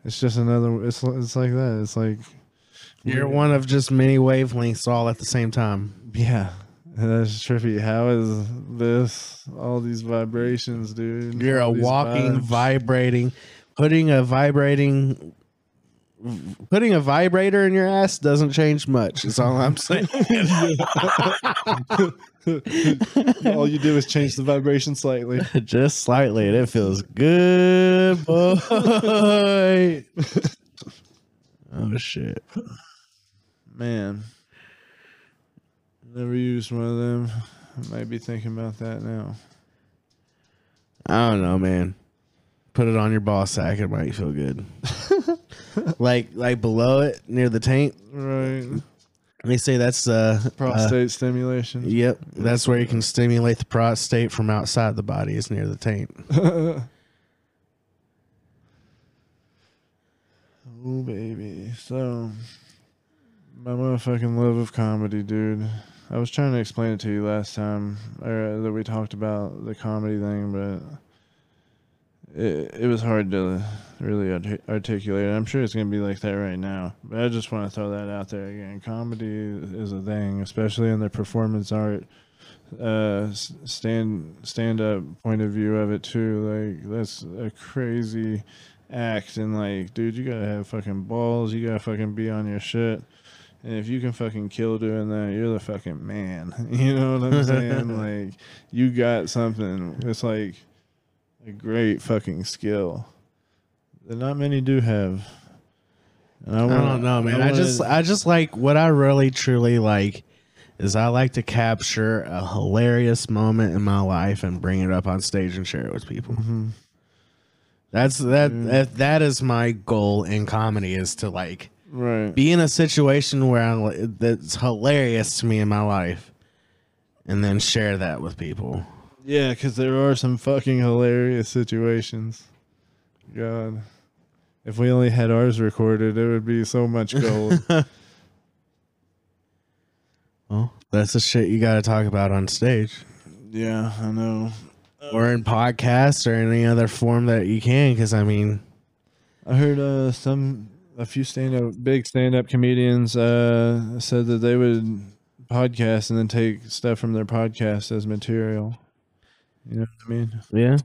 it's just another. It's it's like that. It's like you're one of just many wavelengths all at the same time. yeah. That's trippy. How is this? All these vibrations, dude. You're a All these walking, vibes. vibrating, putting a vibrating, putting a vibrator in your ass doesn't change much. Is all I'm saying. all you do is change the vibration slightly. Just slightly, and it feels good, boy. oh shit! Man, never used one of them. I might be thinking about that now. I don't know, man. Put it on your ball sack. It might feel good. like like below it near the taint. Right. They say that's uh, uh Prostate stimulation. Yep, that's where you can stimulate the prostate from outside the body. Is near the taint. Oh baby. So my motherfucking love of comedy, dude. I was trying to explain it to you last time or, that we talked about the comedy thing, but it it was hard to really artic- articulate. I'm sure it's gonna be like that right now, but I just want to throw that out there again. Comedy is a thing, especially in the performance art uh stand stand up point of view of it too. Like that's a crazy act and like dude you gotta have fucking balls you gotta fucking be on your shit and if you can fucking kill doing that you're the fucking man you know what i'm saying like you got something it's like a great fucking skill that not many do have and I wanna- don't know, man. I, wanna- just I just like what I really truly like is I like to capture a hilarious moment in my life and bring it up on stage and share it with people. Mhm. That's that that, that is my goal in comedy is to like right be in a situation where I'm that's hilarious to me in my life and then share that with people. Yeah, because there are some fucking hilarious situations. God. If we only had ours recorded, it would be so much gold. Well, that's the shit you got to talk about on stage yeah, I know. or in podcasts or any other form that you can cuz I mean I heard uh, some, a few stand up, big stand up comedians uh, said that they would podcast and then take stuff from their podcast as material. You know what I mean? yeah.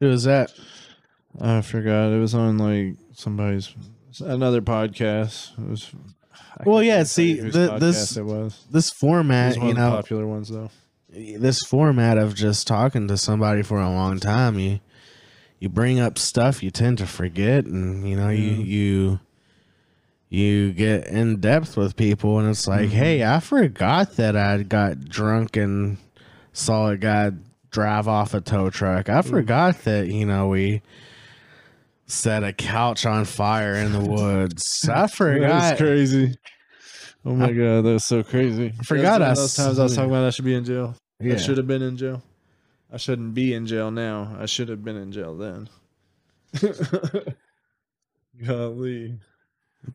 Who was that? I forgot. It was on like somebody's, another podcast. It was. I Well, yeah, see, the- this- it was. This It format, was you know, popular ones though. this format of just talking to somebody for a long time, you you bring up stuff you tend to forget, and you know you Yeah. you you get in depth with people, and it's like, Mhm. hey, I forgot that I got drunk and saw a guy drive off a tow truck. I mm. forgot that you know we set a couch on fire in the woods. I That's forgot. crazy. Oh my god, that's so crazy. I forgot That's those times I was talking about I should be in jail. Yeah. I should have been in jail. I shouldn't be in jail now. I should have been in jail then. Golly.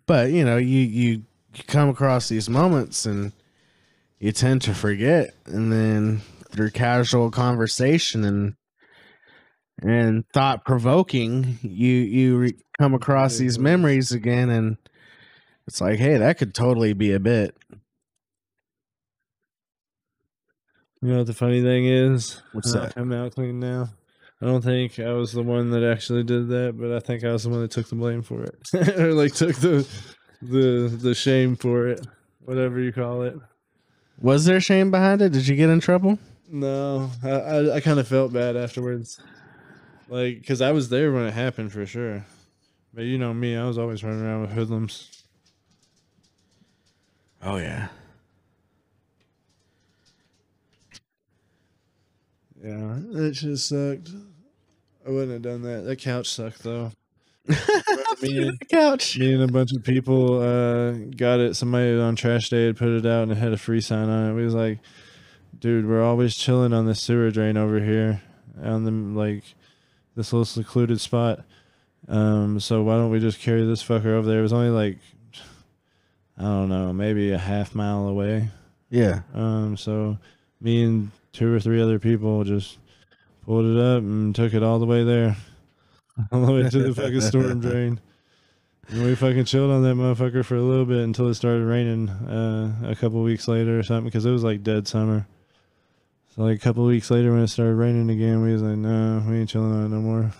but you know you you come across these moments and you tend to forget and then through casual conversation and and thought provoking you you re- come across these memories again and it's like hey that could totally be a bit You know what the funny thing is? What's that? I'm out clean now. I don't think I was the one that actually did that, but I think I was the one that took the blame for it, or like took the the the shame for it, whatever you call it. was there shame behind it did you get in trouble No, I I, I kind of felt bad afterwards, like because I was there when it happened for sure. But you know me, I was always running around with hoodlums. oh yeah Yeah, it just sucked. I wouldn't have done that. That couch sucked though. me, and, couch me and a bunch of people uh, got it. Somebody on trash day had put it out and it had a free sign on it. We was like, dude, we're always chilling on this sewer drain over here on the like this little secluded spot. Um, so why don't we just carry this fucker over there? It was only like I don't know, maybe a half mile away. yeah Um, so me and two or three other people just pulled it up and took it all the way there, all the way to the fucking storm drain. And we fucking chilled on that motherfucker for a little bit until it started raining uh, a couple weeks later or something because it was like dead summer. So like a couple weeks later when it started raining again, we was like, no, we ain't chilling on it no more.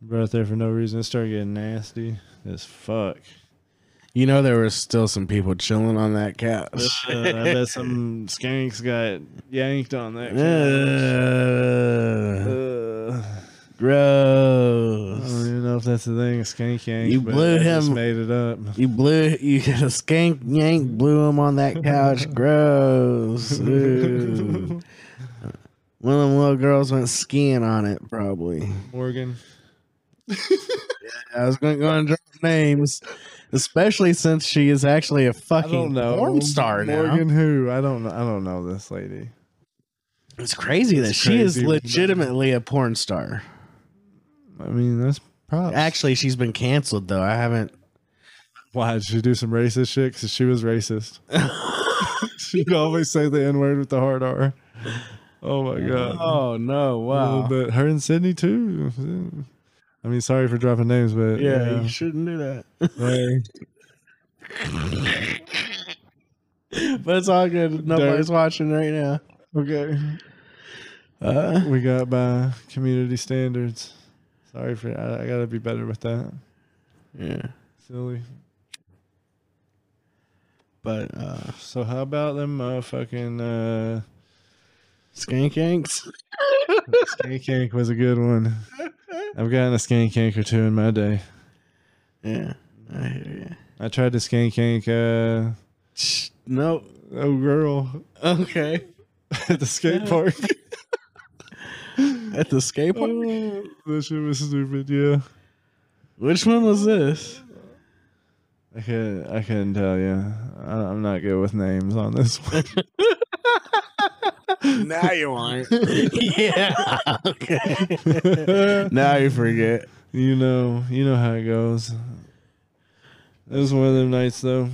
Brought it there for no reason. It started getting nasty as fuck. you know there was still some people chilling on that couch Uh, I bet some skanks got yanked on that. couch. Uh, Uh, I don't even know if that's the thing, a skank yank. You blew him- made it up. You blew you skank yank blew him on that couch. Gross. One of them little girls went skiing on it, probably. Morgan. Yeah, I was going to go and drop names, especially since she is actually a fucking porn star now. Morgan who? I don't know. I don't know this lady. It's crazy that It's she is crazy. legitimately a porn star. I mean, that's props. Actually, she's been canceled though. I haven't. Why did she do some racist shit? Because she was racist. She'd always say the N word with the hard R. Oh my god. Oh no! Wow. bit. Her and Sydney too. I mean, sorry for dropping names, but Yeah, you shouldn't do that. But it's all good. Nobody's watching right now. okay. Uh, We got by community standards. Sorry for I, I gotta be better with that. yeah. Silly. But uh, So how about them motherfucking uh skank yanks. skank yank was a good one. I've gotten a skank yank or two in my day. Yeah, I hear you. I tried to skank yank uh. Nope. oh girl Okay. at the skate park. At the skate park. oh, that shit was stupid, yeah. Which one was this? I couldn't I couldn't tell you. I, I'm not good with names on this one. Now you want. yeah. Okay. now you forget. You know, you know how it goes. It was one of them nights though.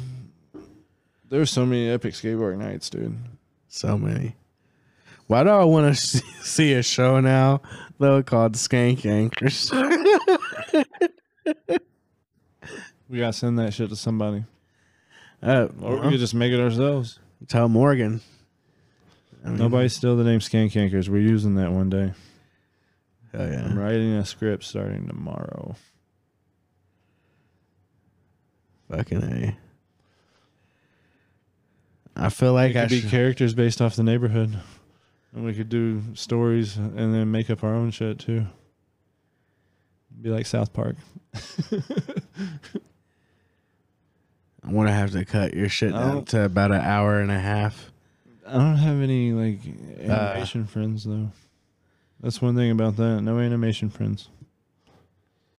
There were so many epic skateboard nights, dude. So many. Why do I want to see a show now though called Skank Yankers? We gotta send that shit to somebody, uh, or we could just make it ourselves. tell Morgan. I mean, Nobody steal the name Skank Yankers. We're using that one day. Hell yeah. I'm writing a script starting tomorrow. Fucking a. I feel like It I could be should. characters based off the neighborhood, and we could do stories and then make up our own shit too. Be like South Park. I want to have to cut your shit I down to about an hour and a half. I don't have any like uh, animation friends though. That's one thing about that. No animation friends.